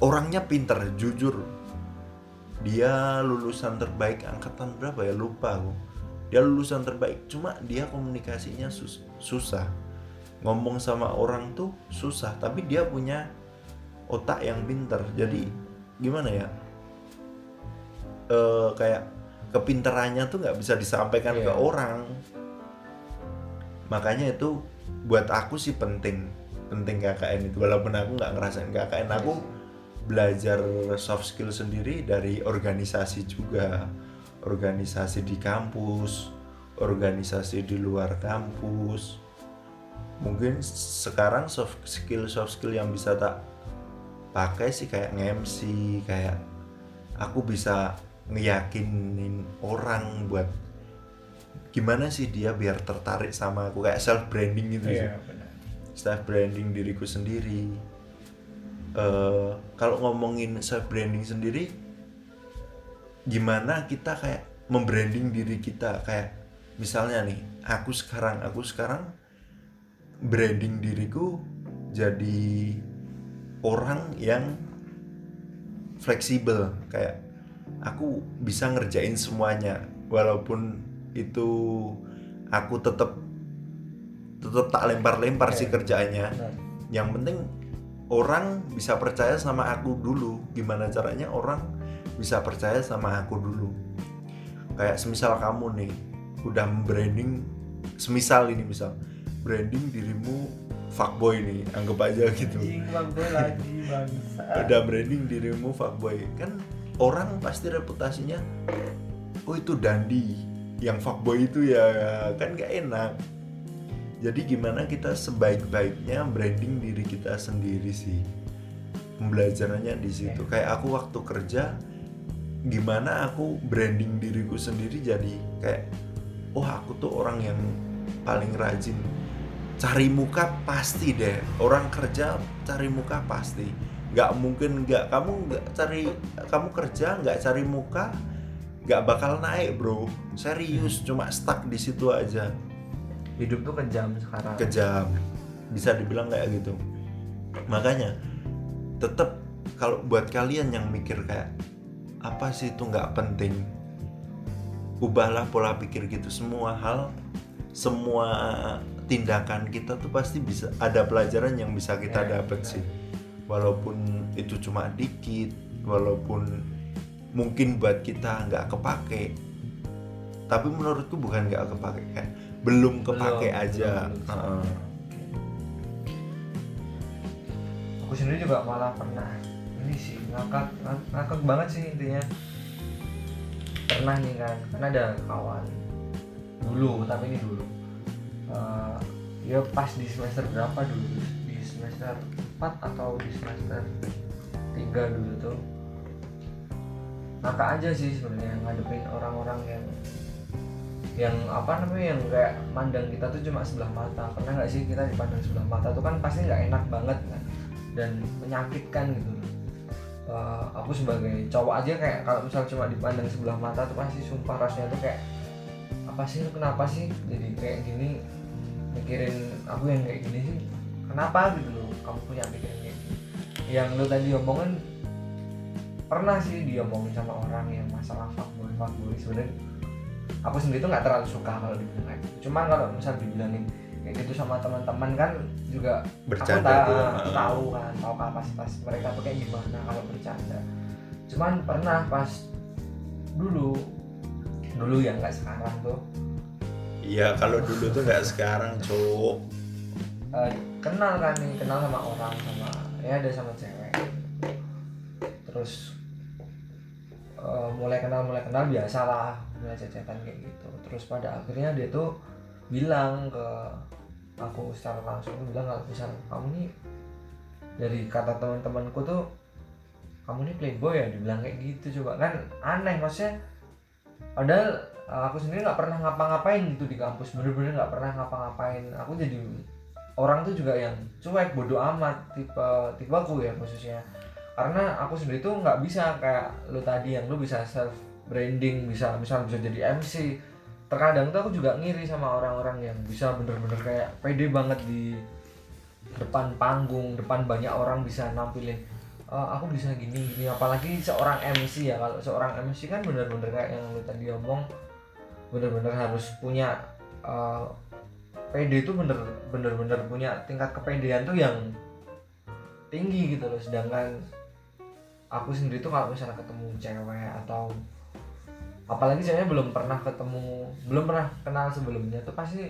Orangnya pinter jujur dia lulusan terbaik angkatan berapa ya? Lupa aku. Dia lulusan terbaik. Cuma dia komunikasinya sus- susah. Ngomong sama orang tuh susah tapi dia punya otak yang pinter jadi gimana ya? Eh kayak kepinterannya tuh nggak bisa disampaikan ke Iya. orang. Makanya itu buat aku sih penting. Penting KKN itu. Walaupun aku nggak ngerasain KKN aku belajar soft skill sendiri dari organisasi juga. Organisasi di kampus organisasi di luar kampus. Mungkin sekarang soft skill soft skill yang bisa tak pakai sih kayak nge-MC kayak aku bisa ngeyakinin orang buat gimana sih dia biar tertarik sama aku kayak self branding gitu sih. Iya, benar. self branding diriku sendiri Eh, kalau ngomongin self branding sendiri gimana kita kayak membranding diri kita? Kayak misalnya nih aku sekarang aku sekarang branding diriku jadi orang yang fleksibel. Kayak aku bisa ngerjain semuanya walaupun itu aku tetap tetap tak lempar-lempar sih Oke. kerjaannya. Yang penting orang bisa percaya sama aku dulu. Gimana caranya orang bisa percaya sama aku dulu? Kayak semisal kamu nih udah branding semisal ini misal branding dirimu fuckboy nih anggap aja gitu. Anjing bang gue lagi bangsa. udah branding dirimu fuckboy. Kan orang pasti reputasinya oh itu Dandi yang fuckboy itu ya kan gak enak jadi gimana kita sebaik-baiknya branding diri kita sendiri sih? Pembelajarannya di situ. Kayak aku waktu kerja gimana aku branding diriku sendiri jadi kayak oh aku tuh orang yang paling rajin cari muka pasti deh. Orang kerja cari muka pasti. Nggak mungkin nggak kamu nggak cari kamu kerja nggak cari muka nggak bakal naik bro. Serius cuma stuck di situ aja Hidup tuh kejam sekarang. kejam. Bisa dibilang kayak gitu. Makanya tetap kalau buat kalian yang mikir kayak apa sih itu nggak penting? Ubahlah pola pikir gitu. Semua hal semua tindakan kita tuh pasti bisa ada pelajaran yang bisa kita Ya, dapat benar. sih. Walaupun itu cuma dikit walaupun mungkin buat kita nggak kepake tapi menurutku bukan nggak kepake kayak belum kepake Belum, aja belum. Heeh. Aku sendiri juga malah pernah ini sih ngakak ngak- ngakak banget sih intinya. Pernah nih kan, karena ada kawan dulu, tapi ini dulu. Eh, ya pas di semester berapa dulu? Di semester 4 atau di semester 3 dulu tuh. Ngakak aja sih sebenarnya ngadepin orang-orang yang yang apa namanya yang kayak mandang kita tuh cuma sebelah mata. Pernah nggak sih kita dipandang sebelah mata tuh kan pasti nggak enak banget kan dan menyakitkan gitu uh, aku sebagai cowok aja kayak kalau misal cuma dipandang sebelah mata tuh pasti sumpah rasanya tuh kayak apa sih kenapa sih jadi kayak gini? Mikirin aku yang kayak gini sih kenapa? Gitu loh. Kamu punya pikiran kayak gini. Yang lu tadi omongin pernah sih diomongin sama orang yang masalah fuckboy fuckboy sebenarnya aku sendiri tuh nggak terlalu suka kalau dibilang kayak gitu. Cuman kalau misal dibilangin kayak gitu sama teman-teman kan juga Bercanda aku tuh, tahu, ah. tahu kan tahu kapasitas mereka tuh kayak gimana kalau bercanda. Cuman pernah pas dulu dulu ya nggak sekarang tuh. Iya kalau dulu tuh nggak sekarang cowok eh, kenal kan nih kenal sama orang sama ya ada sama cewek. Terus eh, mulai kenal mulai kenal biasa lah mulai cecetan kayak gitu. Terus pada akhirnya dia tuh bilang ke aku secara langsung bilang kalau misal kamu nih dari kata teman-temanku tuh kamu nih playboy ya dibilang kayak gitu. Coba kan aneh maksudnya padahal eh, aku sendiri nggak pernah ngapa-ngapain gitu di kampus bener-bener nggak pernah ngapa-ngapain. Aku jadi orang tuh juga yang cuek bodoh amat tipe tipe aku ya khususnya karena aku sendiri tuh nggak bisa kayak lu tadi yang lu bisa self branding bisa misal bisa jadi MC terkadang tuh aku juga ngiri sama orang-orang yang bisa bener-bener kayak pede banget di depan panggung depan banyak orang bisa nampilin "Eh, aku bisa gini gini. Apalagi seorang MC ya kalau seorang MC kan bener-bener kayak yang lu tadi omong bener-bener harus punya eh, PD itu bener bener-bener punya tingkat kepedean tuh yang tinggi gitu loh. Sedangkan aku sendiri tuh kalau misalnya ketemu cewek atau apalagi ceweknya belum pernah ketemu belum pernah kenal sebelumnya tuh pasti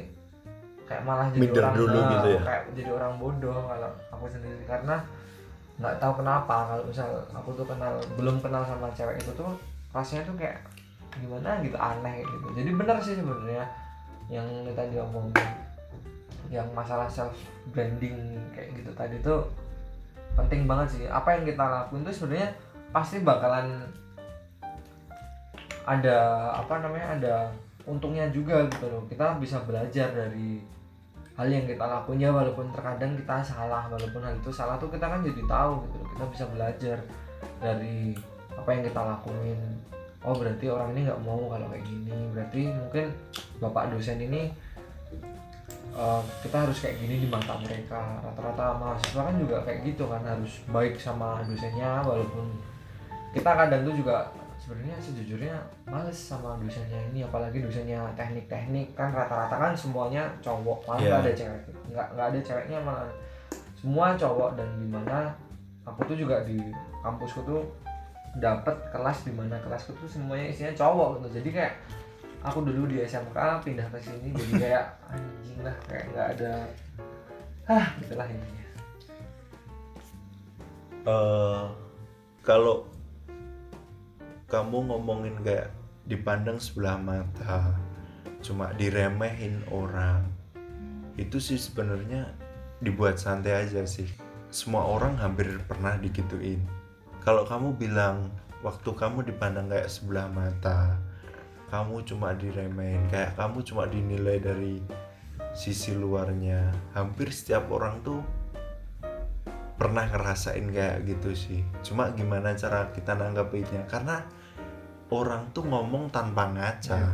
kayak malah jadi Minder orang dulu eh, gitu ya? kayak jadi orang bodoh kalau aku sendiri karena nggak tahu kenapa kalau misal aku tuh kenal belum kenal sama cewek itu tuh rasanya tuh kayak gimana gitu aneh gitu jadi benar sih sebenarnya yang tadi omongin yang masalah self branding kayak gitu tadi tuh penting banget sih. Apa yang kita lakuin tuh sebenarnya pasti bakalan ada apa namanya ada untungnya juga gitu loh. Kita bisa belajar dari hal yang kita lakuin. Ya walaupun terkadang kita salah walaupun hal itu salah tuh kita kan jadi tahu gitu loh. Kita bisa belajar dari apa yang kita lakuin. Oh berarti orang ini nggak mau kalau kayak gini. Berarti mungkin bapak dosen ini eh, kita harus kayak gini di mata mereka rata-rata mahasiswa kan juga kayak gitu kan harus baik sama dosennya walaupun kita kadang tuh juga sebenarnya sejujurnya males sama dosennya ini apalagi dosennya teknik-teknik kan rata-rata kan semuanya cowok malah nggak ada cewek nggak nggak ada ceweknya malah. Semua cowok dan di mana aku tuh juga di kampusku tuh dapat kelas di mana kelasku tuh semuanya isinya cowok gitu. Jadi kayak aku dulu di SMK pindah ke sini jadi kayak anjing lah kayak nggak ada hah gitulah intinya. Eh kalau kamu ngomongin kayak dipandang sebelah mata cuma diremehin orang itu sih sebenarnya dibuat santai aja sih. Semua orang hampir pernah digituin. Kalau kamu bilang waktu kamu dipandang kayak sebelah mata kamu cuma diremehin kayak kamu cuma dinilai dari sisi luarnya. Hampir setiap orang tuh pernah ngerasain kayak gitu sih. Cuma gimana cara kita nanggapinnya karena orang tuh ngomong tanpa ngaca.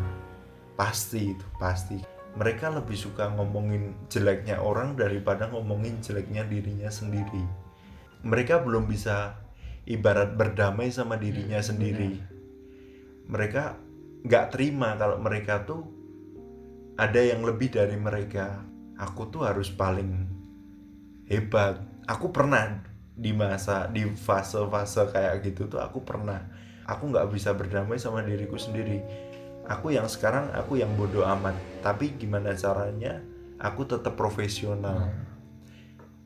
Pasti itu pasti. Mereka lebih suka ngomongin jeleknya orang daripada ngomongin jeleknya dirinya sendiri. Mereka belum bisa ibarat berdamai sama dirinya Hmm, sendiri. mereka nggak terima kalau mereka tuh ada yang lebih dari mereka. Aku tuh harus paling hebat. Aku pernah di masa di fase-fase kayak gitu tuh aku pernah. Aku nggak bisa berdamai sama diriku sendiri. Aku yang sekarang aku yang bodoh amat. Tapi gimana caranya? Aku tetap profesional.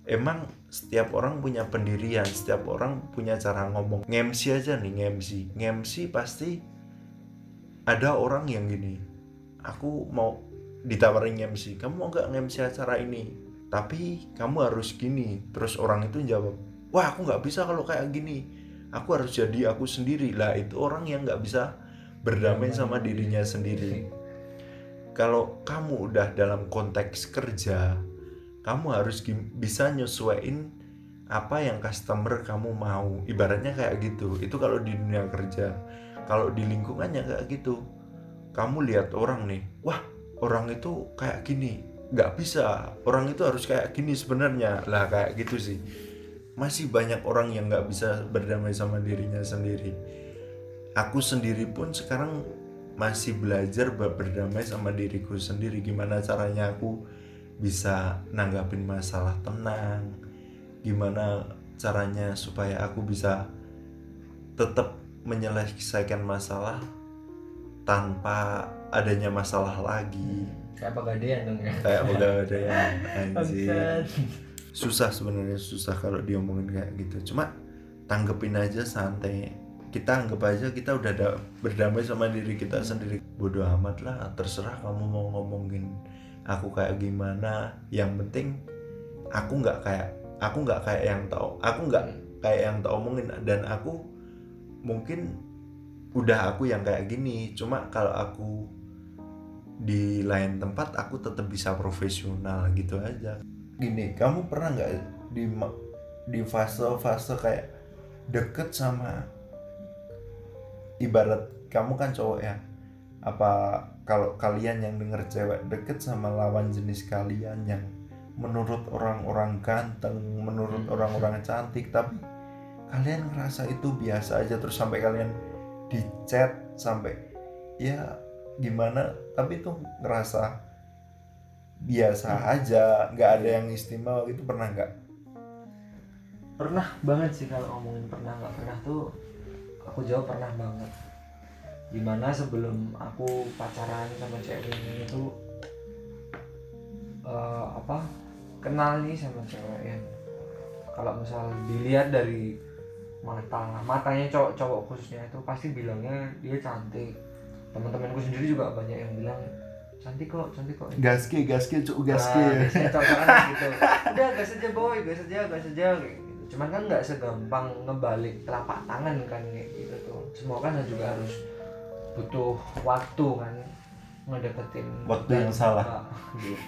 Emang setiap orang punya pendirian setiap orang punya cara ngomong. Ngemsi aja nih ngemsi ngemsi pasti ada orang yang gini aku mau ditawarin ngemsi kamu mau nggak ngemsi acara ini? Tapi kamu harus gini terus orang itu jawab wah aku nggak bisa kalau kayak gini. Aku harus jadi aku sendiri. Lah itu orang yang nggak bisa berdamai sama dirinya sendiri. Kalau kamu udah dalam konteks kerja kamu harus bisa nyesuaiin apa yang customer kamu mau. Ibaratnya kayak gitu. Itu kalau di dunia kerja kalau di lingkungannya kayak gitu. Kamu lihat orang nih wah orang itu kayak gini. Nggak bisa. Orang itu harus kayak gini sebenarnya. Lah kayak gitu sih. Masih banyak orang yang nggak bisa berdamai sama dirinya sendiri. Aku sendiri pun sekarang masih belajar ber- berdamai sama diriku sendiri. Gimana caranya aku bisa nanggapin masalah tenang? Gimana caranya supaya aku bisa tetap menyelesaikan masalah tanpa adanya masalah lagi. Kayak pegadaian dong ya? Kayak yang [LAUGHS] anjir susah sebenarnya susah kalau diomongin kayak gitu. Cuma tanggepin aja santai. Kita anggap aja kita udah ada berdamai sama diri kita sendiri. Bodoh amat lah terserah kamu mau ngomongin aku kayak gimana. Yang penting aku nggak kayak aku nggak kayak yang tau aku nggak kayak yang tau omongin. Dan aku mungkin udah aku yang kayak gini. Cuma kalau aku di lain tempat aku tetap bisa profesional gitu aja. Gini kamu pernah nggak di di fase-fase kayak deket sama ibarat kamu kan cowok ya? Apa kalau kalian yang denger cewek deket sama lawan jenis kalian yang menurut orang-orang ganteng menurut Hmm. orang-orang cantik tapi kalian ngerasa itu biasa aja terus sampai kalian di chat sampai ya gimana? Tapi itu ngerasa biasa aja nggak ada yang istimewa. Gitu pernah nggak? Pernah banget sih kalau ngomongin pernah nggak pernah tuh aku jawab pernah banget. Di mana sebelum aku pacaran sama cewek ini tuh eh, apa kenal nih sama cewek yang kalau misal dilihat dari mata matanya cowok-cowok khususnya itu pasti bilangnya dia cantik teman-temanku sendiri juga banyak yang bilang cantik kok cantik kok gaske gaske cuk gaske Nah, biasanya cowok kan gitu. [LAUGHS] Udah gas aja boy, gas aja, gas aja gitu. Cuman kan nggak segampang ngebalik telapak tangan kan gitu tuh. Semua kan juga harus butuh waktu kan ngedeketin Waktu yang salah. Nah, gitu.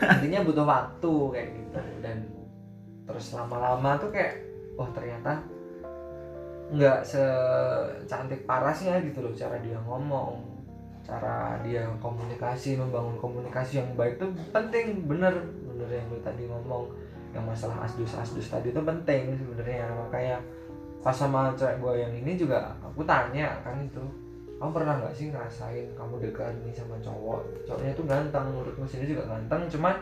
Intinya butuh waktu kayak gitu dan terus lama-lama tuh kayak wah ternyata nggak secantik parasnya gitu loh cara dia ngomong cara dia komunikasi membangun komunikasi yang baik tuh penting bener bener yang lu tadi ngomong yang masalah asdus asdus tadi itu penting sebenarnya. Makanya pas sama cewek gue yang ini juga aku tanya kan itu kamu pernah nggak sih ngerasain kamu dekat nih sama cowok? Cowoknya tuh ganteng menurutmu sendiri juga ganteng cuman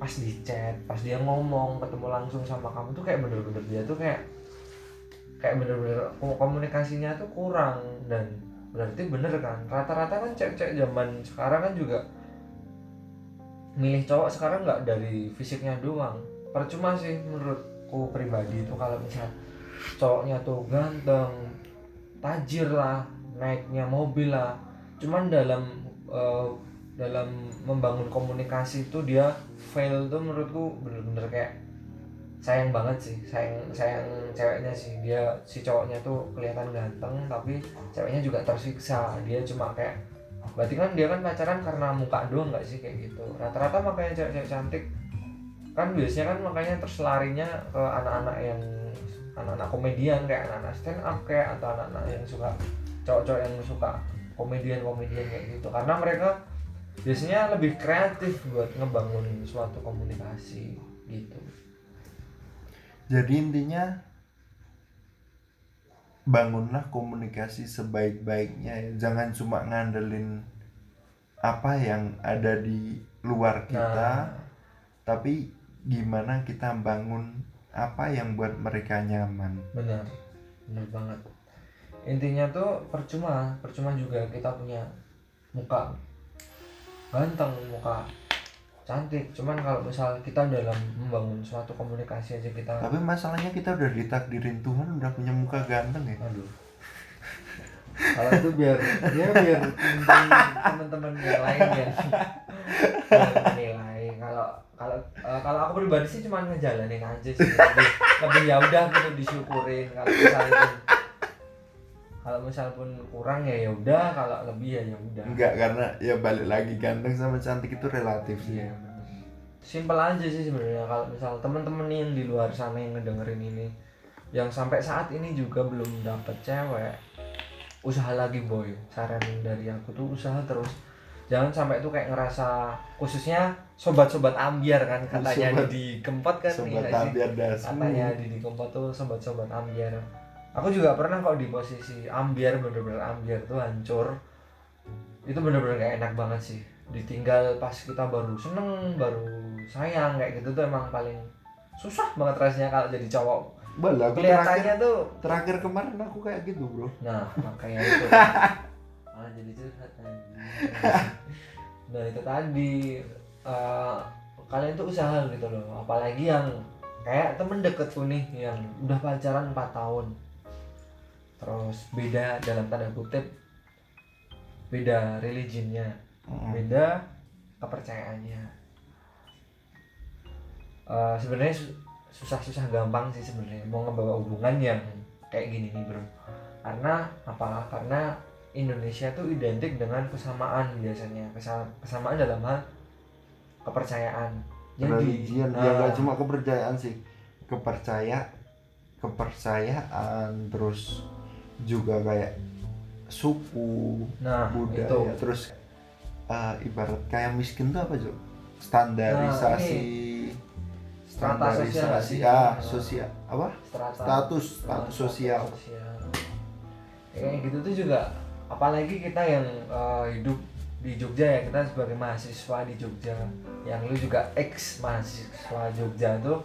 pas di chat pas dia ngomong ketemu langsung sama kamu tuh kayak bener-bener dia tuh kayak kayak bener-bener ko- komunikasinya tuh kurang dan berarti bener kan? Rata-rata kan cewek-cewek zaman sekarang kan juga milih cowok sekarang nggak dari fisiknya doang. Percuma sih menurutku pribadi itu kalau misal cowoknya tuh ganteng tajir lah naiknya mobil lah. Cuman dalam eh, dalam membangun komunikasi itu dia fail tuh menurutku bener-bener kayak sayang banget sih sayang sayang ceweknya sih. Dia si cowoknya tuh kelihatan ganteng tapi ceweknya juga tersiksa. Dia cuma kayak berarti kan dia kan pacaran karena muka doang nggak sih kayak gitu? Rata-rata makanya cewek-cewek cantik. Kan biasanya kan makanya terus larinya ke anak-anak yang anak-anak komedian kayak anak-anak stand up kayak atau anak-anak yang suka cowok-cowok yang suka komedian-komedian kayak gitu. Karena mereka biasanya lebih kreatif buat ngebangun suatu komunikasi gitu. Jadi intinya bangunlah komunikasi sebaik-baiknya. Ya. jangan cuma ngandelin apa yang ada di luar kita nah. tapi gimana kita bangun apa yang buat mereka nyaman. Benar benar banget. Intinya tuh percuma percuma juga kita punya muka ganteng muka cantik. Cuman kalau misal kita dalam membangun suatu komunikasi aja kita tapi masalahnya kita udah ditakdirin Tuhan udah punya muka ganteng ya? Aduh. Kalau itu biar ya biar teman-teman yang lain yang menilai. Kalau kalau eh, kalau aku pribadi sih cuma ngejalanin aja sih. Lebih, lebih ya udah gitu disyukurin. Kalau misalnya kalau misal pun kurang ya ya udah. Kalau lebih ya ya udah. Enggak karena ya balik lagi ganteng sama cantik itu relatif sih. Iya simpel aja sih sebenarnya. Kalau misal temen-temen yang di luar sana yang ngedengerin ini yang sampai saat ini juga belum dapet cewek usaha lagi boy. Saran dari aku tuh usaha terus. Jangan sampai tuh kayak ngerasa khususnya sobat-sobat ambiar kan katanya Sobat- di kempot kan sobat sih? ambiar katanya di di Kempot tuh sobat-sobat ambiar aku juga pernah kok di posisi ambiar bener-bener ambiar tuh hancur. Itu bener-bener gak enak banget sih. Ditinggal pas kita baru seneng baru sayang kayak gitu tuh emang paling susah banget rasanya kalau jadi cowok. Bala, aku terakhir tuh terakhir kemarin aku kayak gitu bro. Nah makanya [LAUGHS] itu. Malah jadi curhat nah itu tadi eh, kalian tuh usaha gitu loh. Apalagi yang kayak temen deketku nih yang udah pacaran 4 tahun terus beda dalam tanda kutip beda religinya beda kepercayaannya. Eh, sebenarnya su- susah-susah gampang sih sebenarnya mau ngebawa hubungan yang kayak gini nih bro. Karena apa? Karena Indonesia tuh identik dengan kesamaan biasanya Kesa- kesamaan dalam hal kepercayaan. Religian ya ah, nggak cuma kepercayaan sih kepercaya kepercayaan terus juga kayak suku nah budaya itu. terus eh, ibarat kayak miskin tuh apa Jo? standarisasi. Sosial standarisasi ah Ah. sosial apa? Strata. Status status sosial. sosial. kayak gitu tuh juga. Apalagi kita yang eh, hidup di Jogja ya kita sebagai mahasiswa di Jogja. Yang lu juga ex mahasiswa Jogja tuh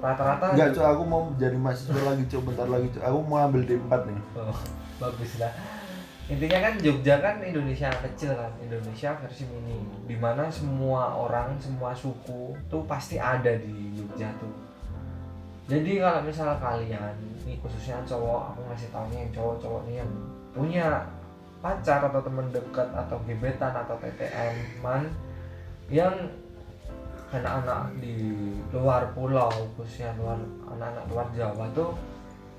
rata-rata Enggak, Cok, aku mau jadi mahasiswa lagi, Cok. Bentar lagi, Cok. Aku mau ambil D4 nih. Oh, [LAUGHS] bagus lah. Intinya kan Jogja kan Indonesia kecil kan, Indonesia versi mini. Di mana semua orang, semua suku tuh pasti ada di Jogja tuh. Jadi kalau misal kalian, nih khususnya cowok, aku ngasih taunya yang cowok-cowok nih yang punya pacar atau teman dekat atau gebetan atau TTM man yang anak-anak di luar pulau khususnya luar anak-anak luar Jawa tuh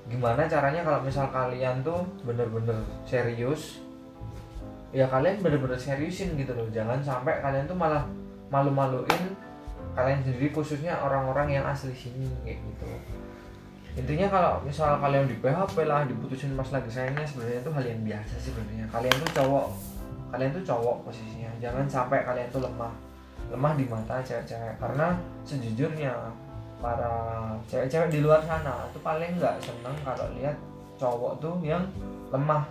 gimana caranya kalau misal kalian tuh bener-bener serius? Ya kalian bener-bener seriusin gitu loh. Jangan sampai kalian tuh malah malu-maluin kalian sendiri khususnya orang-orang yang asli sini kayak gitu. Intinya kalau misal kalian di PHP lah diputusin pas lagi sayangnya sebenarnya itu hal yang biasa sih sebenarnya. Kalian tuh cowok kalian tuh cowok posisinya. Jangan sampai kalian tuh lemah lemah di mata cewek-cewek karena sejujurnya para cewek-cewek di luar sana tuh paling nggak seneng kalau lihat cowok tuh yang lemah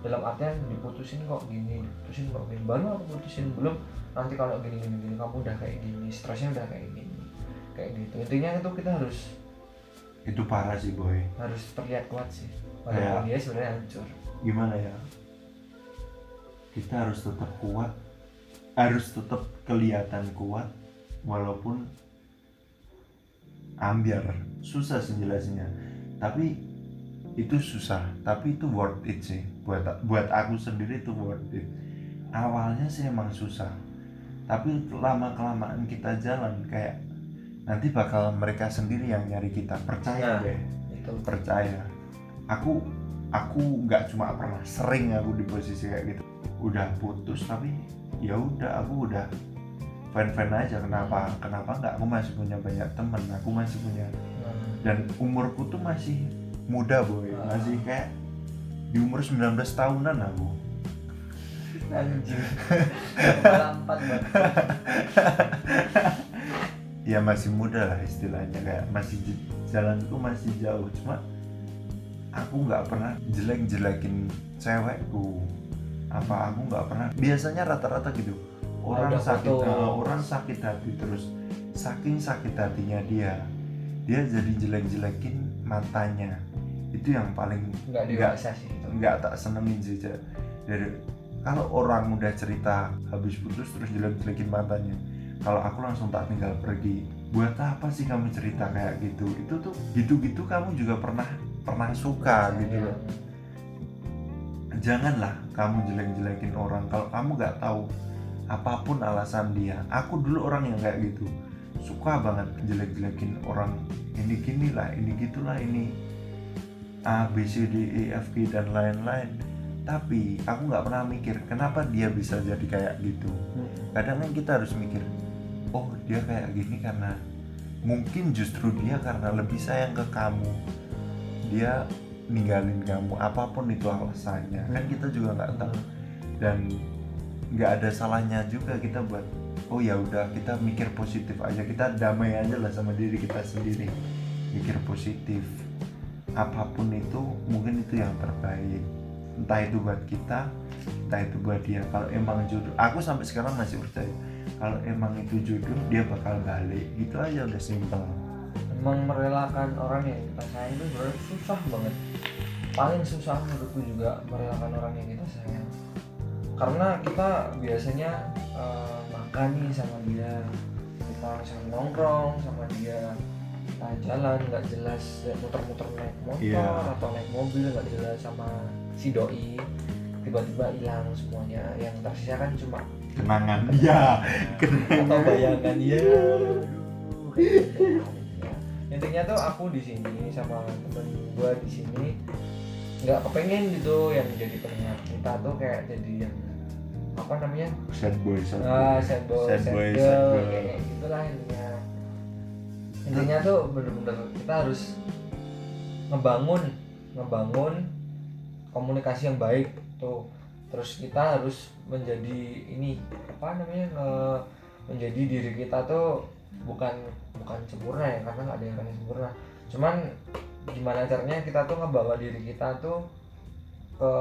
dalam artian diputusin kok gini diputusin kok gini baru aku putusin belum nanti kalau gini gini gini kamu udah kayak gini stresnya udah kayak gini kayak gitu intinya itu kita harus Itu parah sih, Boy. harus terlihat kuat sih walaupun dia sebenarnya hancur Gimana ya? Kita harus tetap kuat. Harus tetap kelihatan kuat walaupun ambiar. Susah sih jelasinnya. Tapi itu susah, tapi itu worth it sih. Buat buat aku sendiri itu worth it. Awalnya sih emang susah. Tapi lama kelamaan kita jalan kayak nanti bakal mereka sendiri yang nyari kita percaya Nah. deh itu percaya aku aku nggak cuma pernah sering aku di posisi kayak gitu udah putus tapi ya udah aku udah fan fan aja kenapa kenapa nggak? Aku masih punya banyak temen aku masih punya nah, dan umurku tuh masih muda boy. Ah. masih kayak di umur 19 tahunan aku. Anjing. [LAUGHS] Ya masih muda lah istilahnya. Kayak masih jalanku masih jauh. Cuma aku nggak pernah jelek-jelekin cewekku apa aku nggak pernah. Biasanya rata-rata gitu orang Ada sakit foto. orang sakit hati terus saking sakit hatinya dia dia jadi jelek-jelekin matanya. Itu yang paling nggak nggak tak senengin sih dari kalau orang udah cerita habis putus terus jelek-jelekin matanya kalau aku langsung tak tinggal pergi buat apa sih kamu cerita kayak gitu? Itu tuh gitu-gitu kamu juga pernah pernah suka gitu loh janganlah kamu jelek-jelekin orang. Kalau kamu nggak tahu apa pun alasan dia aku dulu orang yang kayak gitu. Suka banget jelek-jelekin orang. Ini gini lah ini gitulah ini A B C D E F G dan lain-lain. Tapi aku nggak pernah mikir kenapa dia bisa jadi kayak gitu? Kadang kan kita harus mikir oh dia kayak gini karena mungkin justru dia karena lebih sayang ke kamu. Dia ninggalin kamu apa pun itu alasannya. Kan kita juga nggak tahu. Dan nggak ada salahnya juga kita buat oh ya udah kita mikir positif aja. Kita damai aja lah sama diri kita sendiri. Mikir positif. Apa pun itu mungkin itu yang terbaik. Entah itu buat kita entah itu buat dia. Kalau emang jodoh aku sampai sekarang masih percaya. Kalau emang itu jodoh dia bakal balik. Gitu aja udah simpel emang merelakan orang yang kita sayang itu sebenarnya susah banget. Paling susah menurutku juga merelakan orang yang kita sayang. Karena kita biasanya uh, makan nih sama dia kita misalnya nongkrong sama dia kita jalan nggak jelas muter-muter naik motor Iya. atau naik mobil nggak jelas sama si doi tiba-tiba hilang semuanya. Yang tersisa kan cuma kenangan. Iya atau bayangan dia [LAUGHS] intinya tuh aku di sini sama temen gue di sini nggak kepengen gitu yang jadi pendengar kita tuh kayak jadi yang apa namanya? Sad boy sad boy ah sad boy Sad sad, boy, girl, sad girl. kayak gitulah intinya. Intinya tuh bener-bener kita harus ngebangun ngebangun komunikasi yang baik tuh. Terus kita harus menjadi ini apa namanya nge- menjadi diri kita tuh bukan bukan sempurna ya karena nggak ada yang namanya sempurna. Cuman gimana caranya kita tuh ngebawa diri kita tuh ke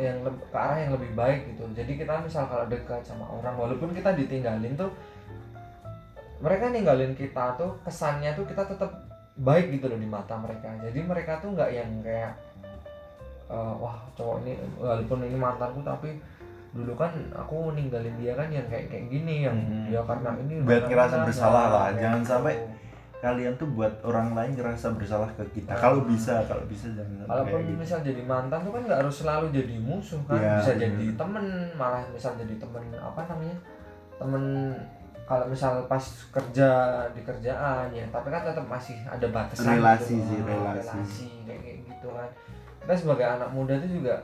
yang ke arah yang lebih baik gitu. Jadi kita misal kalau dekat sama orang walaupun kita ditinggalin tuh mereka ninggalin kita tuh kesannya tuh kita tetap baik gitu loh di mata mereka. Jadi mereka tuh nggak yang kayak eh, wah cowok ini walaupun ini mantanku tapi dulu kan aku ninggalin dia kan yang kayak kayak gini yang Hmm. dia karena ini Buat ngerasa bersalah nah, lah, jangan gitu. sampai kalian tuh buat orang lain ngerasa bersalah ke kita kalau bisa kalau bisa jangan Walaupun gitu. misal jadi mantan tuh kan nggak harus selalu jadi musuh kan, Iya, bisa bener. jadi temen, malah misal jadi temen apa namanya temen kalau misal pas kerja di kerjaan ya, tapi kan tetap masih ada batasan Relasi gitu. sih, Ah, relasi. relasi kayak kayak gitu kan. Kita sebagai anak muda tuh juga,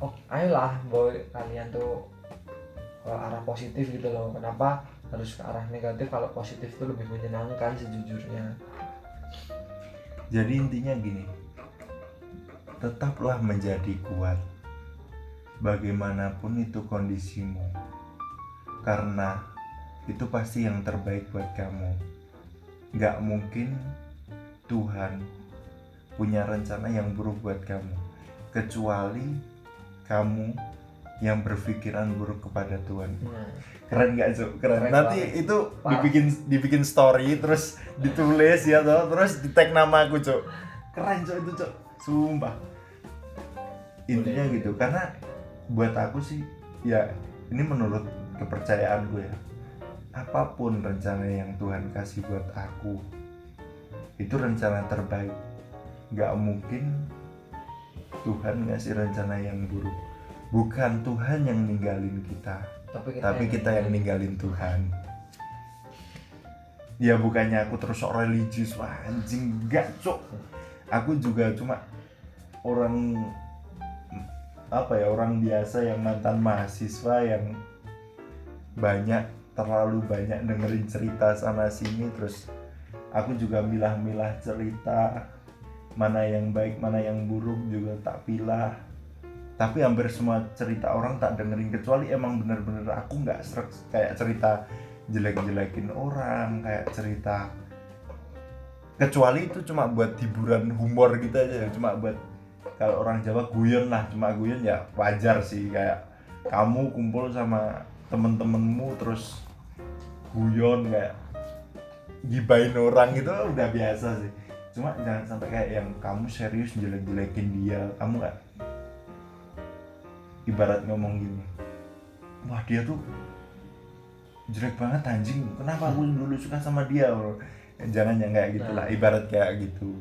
oh ayolah boy kalian tuh ke arah positif gitu loh. Kenapa harus ke arah negatif kalau positif tuh lebih menyenangkan sejujurnya. Jadi intinya gini, tetaplah menjadi kuat, bagaimanapun itu kondisimu, karena itu pasti yang terbaik buat kamu. Gak mungkin Tuhan punya rencana yang buruk buat kamu, kecuali kamu yang berpikiran buruk kepada Tuhan. Nah, Keren gak Cuk? Keren. Keren Nanti banget. itu Parah. dibikin dibikin story terus ditulis ya toh, terus di tag nama aku Cuk. Keren Cuk itu Cuk. Sumpah. Intinya Boleh. gitu karena buat aku sih ya ini menurut kepercayaanku ya. Apa pun rencana yang Tuhan kasih buat aku itu rencana terbaik. Gak mungkin Tuhan ngasih rencana yang buruk. Bukan Tuhan yang ninggalin kita tapi kita, tapi kita yang ninggalin. Tuhan. Ya bukannya aku terus sok religius wah anjing enggak cok aku juga cuma orang apa ya orang biasa yang mantan mahasiswa yang banyak terlalu banyak dengerin cerita sana sini terus aku juga milah-milah cerita mana yang baik mana yang buruk juga tak pilah. Tapi hampir semua cerita orang tak dengerin kecuali emang bener-bener aku nggak serak kayak cerita jelek-jelekin orang kayak cerita kecuali itu cuma buat hiburan humor gitu aja cuma buat kalau orang Jawa guyon lah cuma guyon ya wajar sih kayak kamu kumpul sama temen-temenmu terus guyon kayak gibain orang itu udah biasa sih cuma jangan sampai kayak yang kamu serius jelek-jelekin dia. Kamu nggak ibarat ngomong gini wah dia tuh jelek banget anjing. Kenapa aku dulu suka sama dia? Bro. Jangan yang kayak gitulah Nah. ibarat kayak gitu.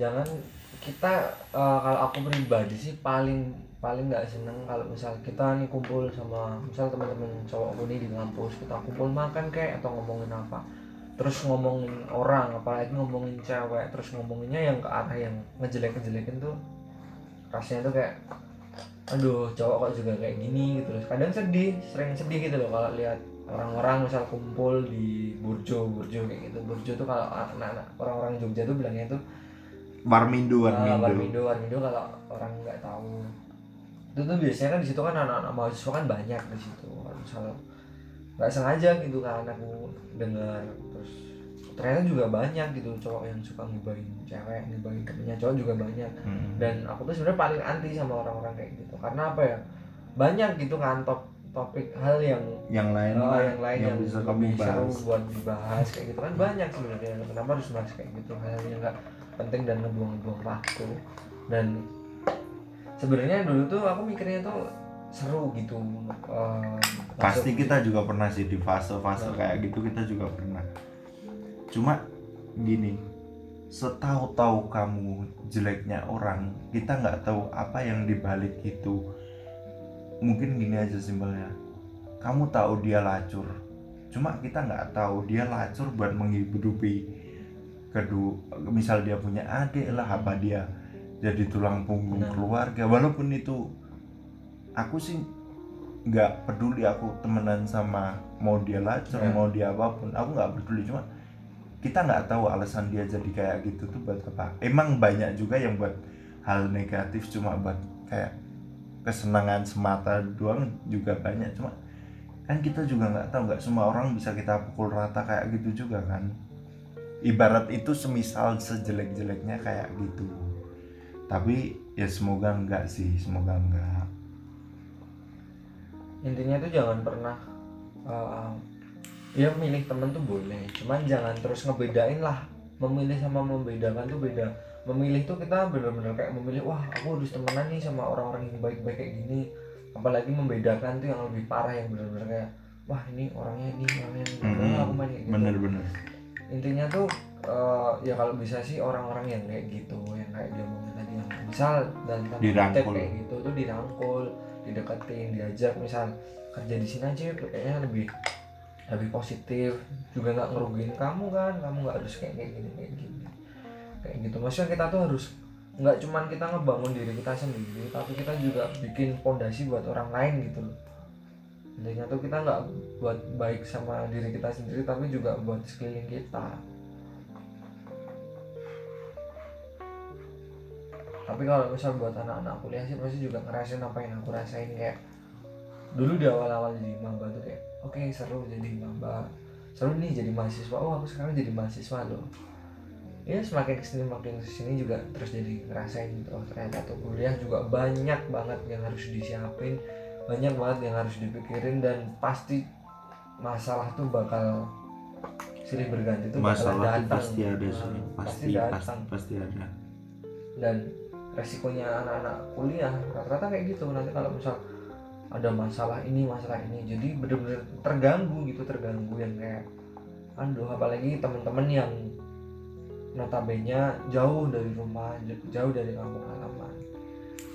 Jangan kita eh, kalau aku pribadi sih paling paling nggak seneng kalau misal kita nih kumpul sama misal teman-teman cowokku nih di kampus kita kumpul makan kayak atau ngomongin apa terus ngomongin orang apalagi ngomongin cewek terus ngomonginnya yang ke arah yang ngejelek ngejelekin tuh rasanya tuh kayak aduh cowok kok juga kayak gini gitu loh. Kadang sedih sering sedih gitu loh kalau lihat orang-orang misal kumpul di burjo burjo kayak gitu. Burjo tuh kalau anak-anak orang-orang Jogja tuh bilangnya tuh Warmindo ah, Warmindo. Warmindo warmindo kalau orang nggak tahu. Itu tuh biasanya kan di situ kan anak-anak mahasiswa kan banyak di situ. Misal nggak sengaja gitu kan aku dengar terus ternyata juga banyak gitu cowok yang suka ngibahin cewek ngibahin temennya cowok juga banyak. Hmm. dan aku tuh sebenarnya paling anti sama orang-orang kayak gitu. Karena apa ya? Banyak gitu kan top topik hal yang yang lain oh, yang lain yang, bisa kamu bahas. buat dibahas kayak gitu kan banyak sebenarnya. Kenapa harus bahas kayak gitu? Hal yang nggak penting dan ngebuang-buang waktu. Dan sebenarnya dulu tuh aku mikirnya tuh seru gitu eh, pasti kita juga pernah sih di fase-fase Nah. kayak gitu kita juga pernah cuma gini setahu-tahu kamu jeleknya orang kita nggak tahu apa yang dibalik itu. Mungkin gini aja simpelnya. Kamu tahu dia lacur. Cuma kita nggak tahu dia lacur buat menghidupi kedua misal dia punya adik lah apa dia jadi tulang punggung Benar. keluarga. Walaupun itu aku sih nggak peduli aku temenan sama mau dia lacur Ya. mau dia apa pun. Aku nggak peduli cuma kita nggak tahu alasan dia jadi kayak gitu tuh buat apa. Emang banyak juga yang buat hal negatif cuma buat kayak kesenangan semata doang juga banyak. Cuma kan kita juga nggak tahu nggak semua orang bisa kita pukul rata kayak gitu juga kan. Ibarat itu semisal sejelek-jeleknya kayak gitu. Tapi ya semoga enggak sih semoga enggak intinya tuh jangan pernah uh, ya milih temen tuh boleh. Cuman jangan terus ngebedain lah. Memilih sama membedakan tuh beda. Memilih tuh kita bener-bener kayak memilih wah aku harus temenan nih sama orang-orang yang baik-baik kayak gini. Apalagi membedakan tuh yang lebih parah yang bener-bener kayak wah ini orangnya ini orangnya ini. Mm-mm. aku main kayak gitu. bener-bener. Intinya tuh eh, ya kalau bisa sih orang-orang yang kayak gitu yang kayak dia ngomongin tadi yang misal dan Dirangkul. kayak gitu tuh dirangkul dideketin diajak misal kerja di sini aja kayaknya lebih lebih positif juga nggak ngerugiin kamu kan kamu nggak harus kayak kayak gini kayak gini. Kayak gitu. Maksudnya kita tuh harus nggak cuman kita ngebangun diri kita sendiri tapi kita juga bikin fondasi buat orang lain gitu loh. Intinya tuh kita nggak buat baik sama diri kita sendiri tapi juga buat sekeliling kita. Tapi kalau misal buat anak-anak kuliah sih pasti juga ngerasain apa yang aku rasain kayak dulu di awal-awal jadi maba tuh kayak oke seru jadi maba seru nih jadi mahasiswa. Oh aku sekarang jadi mahasiswa loh. Ya semakin ke sini makin ke sini juga terus jadi ngerasain oh ternyata tuh kuliah juga banyak banget yang harus disiapin banyak banget yang harus dipikirin dan pasti masalah tuh bakal silih berganti tuh bakal masalah datang. pasti ada sih. Hmm, pasti datang pasti, pasti ada. Dan resikonya anak-anak kuliah rata-rata kayak gitu. Nanti kalau misal ada masalah ini masalah ini. Jadi bener-bener terganggu gitu terganggu yang kayak aduh apalagi teman-teman yang notabene jauh dari rumah jauh dari kampung halaman.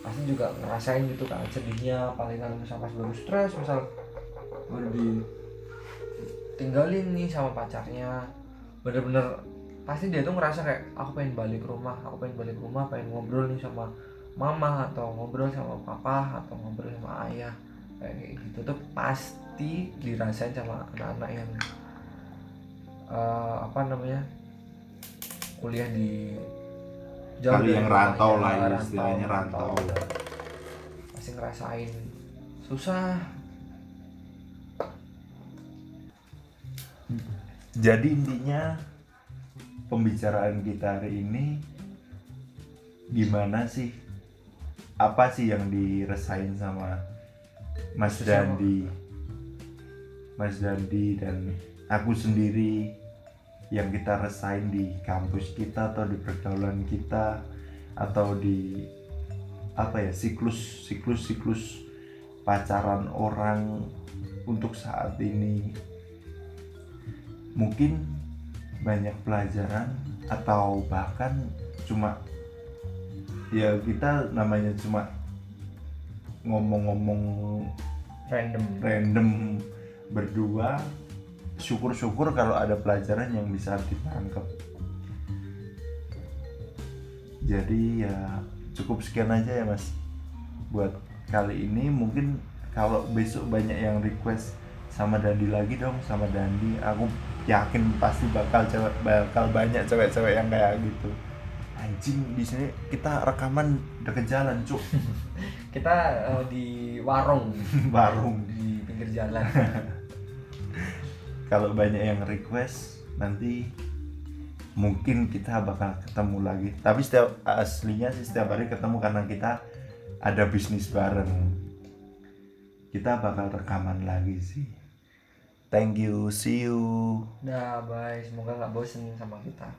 Pasti juga ngerasain gitu kan sedihnya paling kalau misal pas baru stres misal baru ditinggalin nih sama pacarnya bener-bener pasti dia tuh ngerasa kayak aku pengen balik rumah aku pengen balik rumah pengen ngobrol nih sama mama atau ngobrol sama papa atau ngobrol sama ayah kayak gitu. Tuh pasti dirasain sama anak-anak yang eh, apa namanya kuliah di Kali dari yang rantau rumahnya, lah, istilahnya rantau. pasti ngerasain. Susah. Jadi intinya pembicaraan kita hari ini gimana sih? Apa sih yang dirasain sama Mas. Dandi Mas Dandi dan aku sendiri yang kita rasain di kampus kita atau di pergaulan kita atau di apa ya siklus siklus siklus pacaran orang untuk saat ini mungkin banyak pelajaran atau bahkan cuma ya kita namanya cuma ngomong-ngomong random. random berdua syukur-syukur kalau ada pelajaran yang bisa ditangkap jadi ya cukup sekian aja ya mas. Buat kali ini mungkin kalau besok banyak yang request sama Dandi lagi dong sama Dandi aku yakin pasti bakal cewek bakal banyak cewek-cewek yang kayak gitu. Anjing di sini kita rekaman deket jalan cuk [LAUGHS] kita eh, di warung. [LAUGHS] Warung. Di pinggir jalan. [LAUGHS] Kalau banyak yang request nanti mungkin kita bakal ketemu lagi. Tapi setiap aslinya sih setiap hari ketemu karena kita ada bisnis bareng. Kita bakal rekaman lagi sih. Thank you see you. Nah, bye. Semoga nggak bosen sama kita.